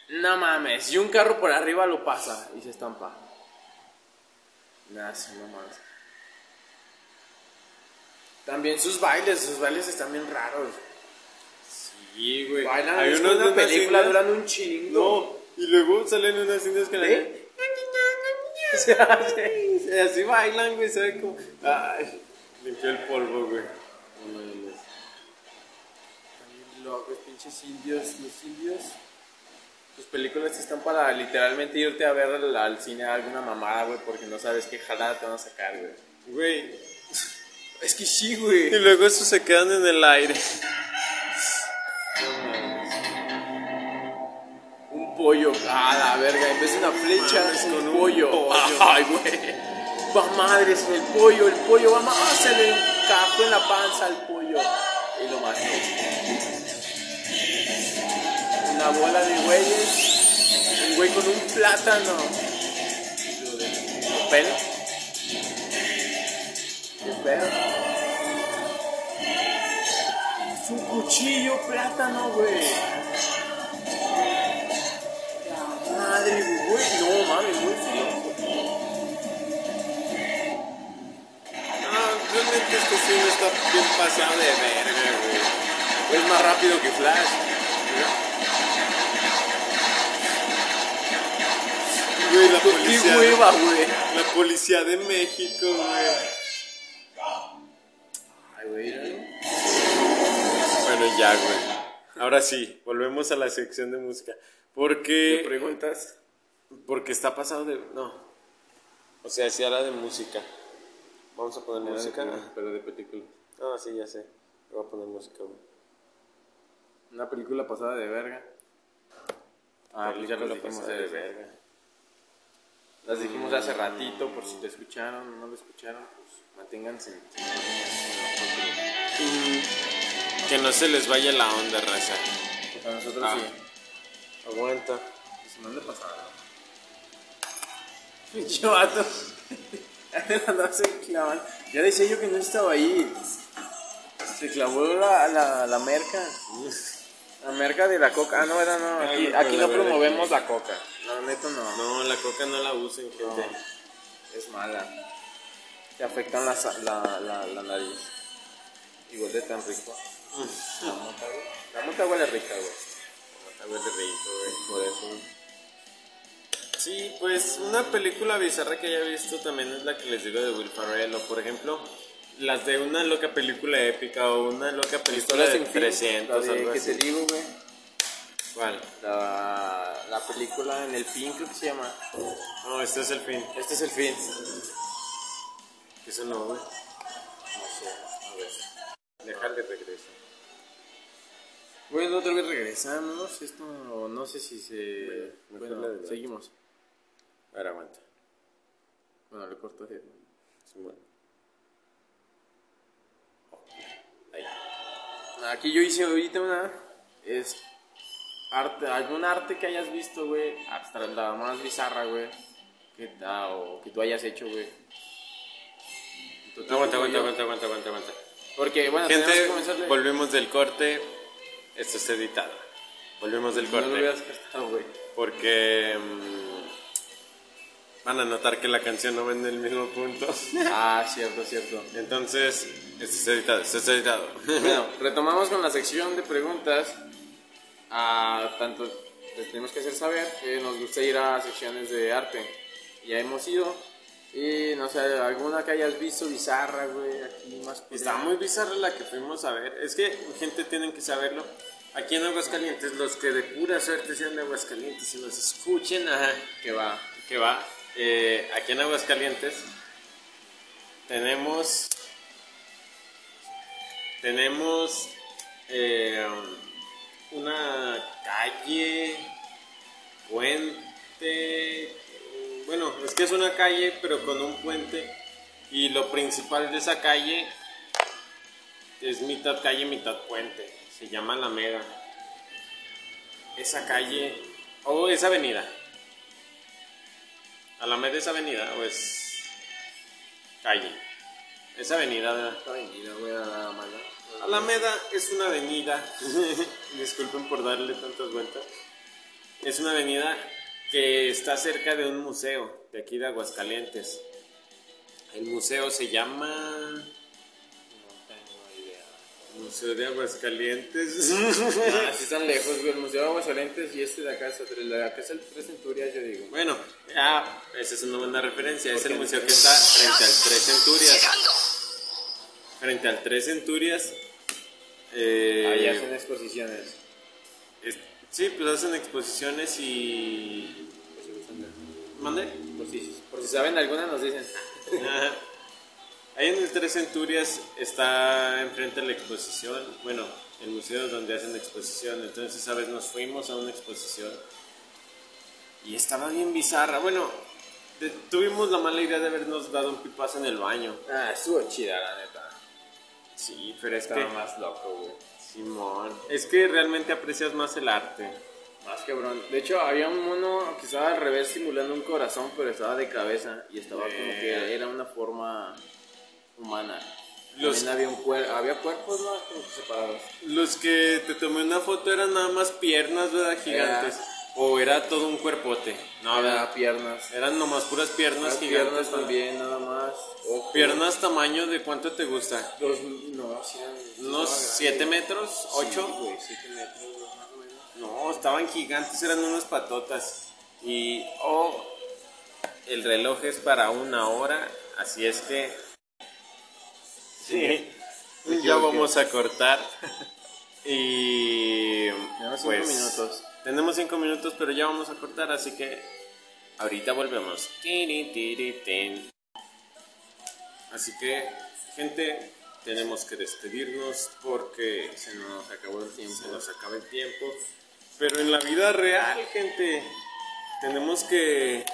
No mames. Y un carro por arriba lo pasa y se estampa. Nada, sí, no mames. También sus bailes, sus bailes están bien raros. Sí, güey. Bailan Hay unos una película, duran un chingo. No, y luego salen unas indias que la ¿Eh? *laughs* Así bailan, güey, se ve como. Ay, limpió el polvo, güey. No mames. Locos, pinches indios, los indios. Tus películas están para literalmente irte a ver al, al cine a alguna mamada, güey, porque no sabes qué jalada te van a sacar, güey. Güey. *laughs* Es que sí, Y güey. luego esos se quedan en el aire. Un pollo, a la verga, en vez de una flecha, Mames, es un con un pollo. pollo. *laughs* Ay, güey madres el pollo, el pollo, vamos a hacerle un cajo en la panza al pollo. Y lo mató. Una bola de güeyes, un güey con un plátano. ¿Qué pedo? ¿Qué pedo? Es un cuchillo plátano, güey. Madre, güey. No mames, muy realmente este Sim está bien pasado de verga, güey. Es más rápido que Flash. Güey, la policía. De México, güey. Ay, güey. Bueno, ya, güey. Ahora sí, volvemos a la sección de música. Porque. ¿Me preguntas? Porque está pasado de. No. O sea, sí era de música. Vamos a poner música. Pero de película. Ah, sí, ya sé. Voy a poner música, güey. Una película pasada de verga. Ah, pues ya lo Película dijimos pasada de de verga. Las dijimos hace ratito, por si te escucharon o no lo escucharon, pues manténganse. Que no se les vaya la onda, raza. A nosotros Ah. sí. Aguanta. Se manda pasada. *laughs* Pinche vato. *laughs* no se clavan. Ya decía yo que no estaba ahí. Se clavó la, la, la merca. La merca de la coca. Ah, no, era no. Aquí, Ay, aquí la no promovemos la coca. No, neto no. No, la coca no la usen, gente. No, es mala. Te afectan la, la, la, la nariz. Igual de tan rico. La mota, güey. La mota huele rica, güey. Está huele rico, güey. Por eso. Sí, pues una película bizarra que haya visto también es la que les digo de Will Ferrell. O por ejemplo, las de una loca película épica o una loca película de sin fin. 300, La de algo que así. te digo, güey. ¿Cuál? La, la película en el fin, creo que se llama. No, este es el fin. Este es el fin. Eso no, güey. No sé, a ver. Déjale regreso. Bueno, otra vez regresamos. Esto no sé si se. Bueno, de seguimos. A ver, aguanta. Bueno, le corto así. Sí, bueno. Ahí. Aquí yo hice ahorita una. Es. Arte, algún arte que hayas visto, güey. Hasta la más bizarra, güey. Que, ah, o que tú hayas hecho, güey. Aguanta, aguanta, aguanta, aguanta, aguanta, aguanta. Porque, bueno, tenemos que Gente, comenzarle. volvemos del corte. Esto está editado. Volvemos del No corte. lo hubieras cortado, güey. Porque mm, van a notar que la canción no va en el mismo punto. *laughs* Ah, cierto, cierto. Entonces, esto está editado, esto está editado. *laughs* Bueno, retomamos con la sección de preguntas. A tanto les tenemos que hacer saber que nos gusta ir a secciones de arte. Ya hemos ido. Y no sé, alguna que hayas visto bizarra, güey, aquí más Está muy bizarra la que fuimos a ver. Es que, gente, tienen que saberlo. Aquí en Aguascalientes, los que de pura suerte sean de Aguascalientes y nos escuchen, ajá, que va. que va. Eh, aquí en Aguascalientes tenemos tenemos eh, una calle puente bueno es que es una calle pero con un puente y lo principal de esa calle es mitad calle mitad puente se llama Alameda esa calle o esa avenida Alameda es avenida o es calle es avenida ¿verdad? Está vendida, güey. Alameda es una avenida, *laughs* disculpen por darle tantas vueltas, es una avenida que está cerca de un museo de aquí de Aguascalientes. El museo se llama. Museo de Aguascalientes. *laughs* Ah, sí están lejos, güey. El Museo de Aguascalientes y este de acá, es el de acá es el Tres Centurias, yo digo. bueno, ah, esa es una buena referencia, es el museo que está frente al Tres Centurias. Frente al Tres Centurias. eh, Ahí hacen exposiciones. es- sí, pues hacen exposiciones y... ¿Mande? Por si, por si saben alguna, nos dicen. Ahí en el Tres Centurias está enfrente la exposición, bueno, el museo donde hacen exposición. Entonces esa vez nos fuimos a una exposición y estaba bien bizarra. Bueno, de- tuvimos la mala idea de habernos dado un pipazo en el baño. Ah, estuvo chida, la neta. Sí, pero es que... Estaba más loco, güey. Simón, es que realmente aprecias más el arte. Más cabrón. De hecho, había un mono que estaba al revés simulando un corazón, pero estaba de cabeza y estaba como que era una forma humana. Los- había un cuer- había cuerpos que separados. Los que te tomé una foto eran nada más piernas, ¿verdad? Gigantes. O era todo un cuerpote. No, Era piernas. eran nomás puras piernas gigantes. piernas también, nada más. Ojo. Piernas tamaño de cuánto te gusta? Dos, no, sí eran- ¿Unos estaba 7 grande. metros? Sí, ¿8? güey, siete metros, más o menos. No, estaban gigantes, eran unas patotas. Y, oh, el reloj es para una hora, así es que... Sí, ya vamos a cortar. *laughs* Y... Tenemos cinco pues, minutos. Tenemos 5 minutos, pero ya vamos a cortar, así que ahorita volvemos. Así que, gente, tenemos que despedirnos porque Se nos acabó el tiempo. se nos acaba el tiempo. Pero en la vida real, gente, tenemos que,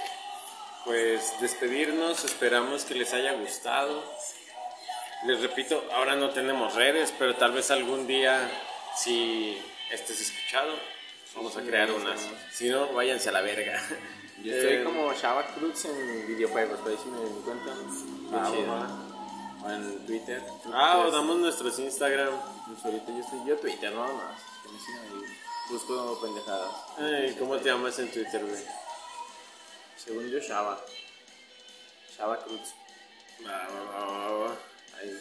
pues, despedirnos. Esperamos que les haya gustado. Les repito, ahora no tenemos redes, pero tal vez algún día, si estés escuchado, vamos a sí, crear unas. Si no, váyanse a la verga. Yo estoy Eh, como Shava Cruz en videojuegos, por ahí si me encuentran. Ah, bueno. O en Twitter. Ah, o damos nuestros Instagram. pues ahorita yo estoy yo Twitter nada más. Busco pendejadas. Ay, ¿Cómo te llamas en Twitter, güey? Según yo, Shava. Shava Cruz. Va, va, va, va.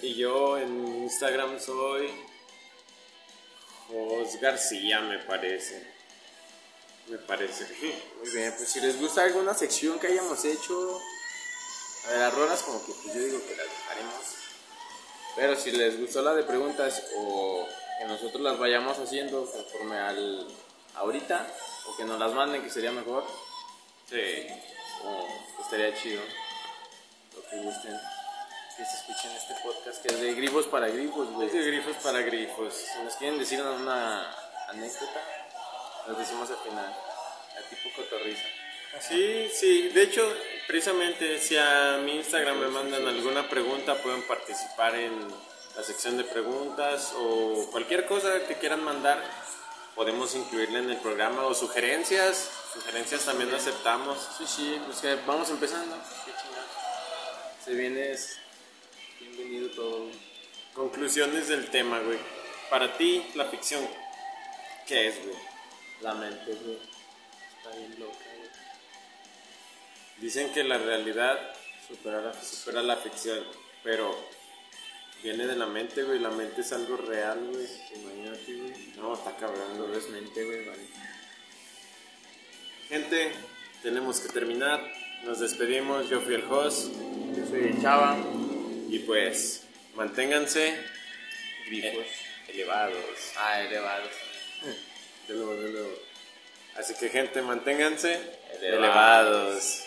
Y yo en Instagram soy Jos García, me parece. Me parece. Muy bien, pues si les gusta alguna sección que hayamos hecho, a ver, las rolas como que pues yo digo que las dejaremos. Pero si les gustó la de preguntas o que nosotros las vayamos haciendo conforme al ahorita, o que nos las manden que sería mejor, Sí. o estaría chido. Lo que gusten. Que se escuchen este podcast que es de grifos para grifos, güey. De grifos para grifos. Si nos quieren decir una anécdota, las decimos al final. A tipo cotorriza. Sí, sí. De hecho, precisamente si a mi Instagram me mandan alguna pregunta, pueden participar en la sección de preguntas o cualquier cosa que quieran mandar. Podemos incluirla en el programa o sugerencias. Sugerencias también aceptamos. Sí, sí, pues que vamos empezando. Qué. Se viene es todo. Conclusiones del tema, güey. Para ti, la ficción, ¿qué es, güey? La mente, güey. Está bien loca, güey. Dicen que la realidad la supera la ficción, pero viene de la mente, güey. La mente es algo real, güey. Imagínate, güey. No, está cabrón, No es mente, güey, vale. Gente, tenemos que terminar. Nos despedimos. Yo fui el host. Yo soy el Chava. Y pues, manténganse Grifos. elevados. Ah, elevados. De nuevo, de nuevo. Así que, gente, manténganse Elevados. elevados.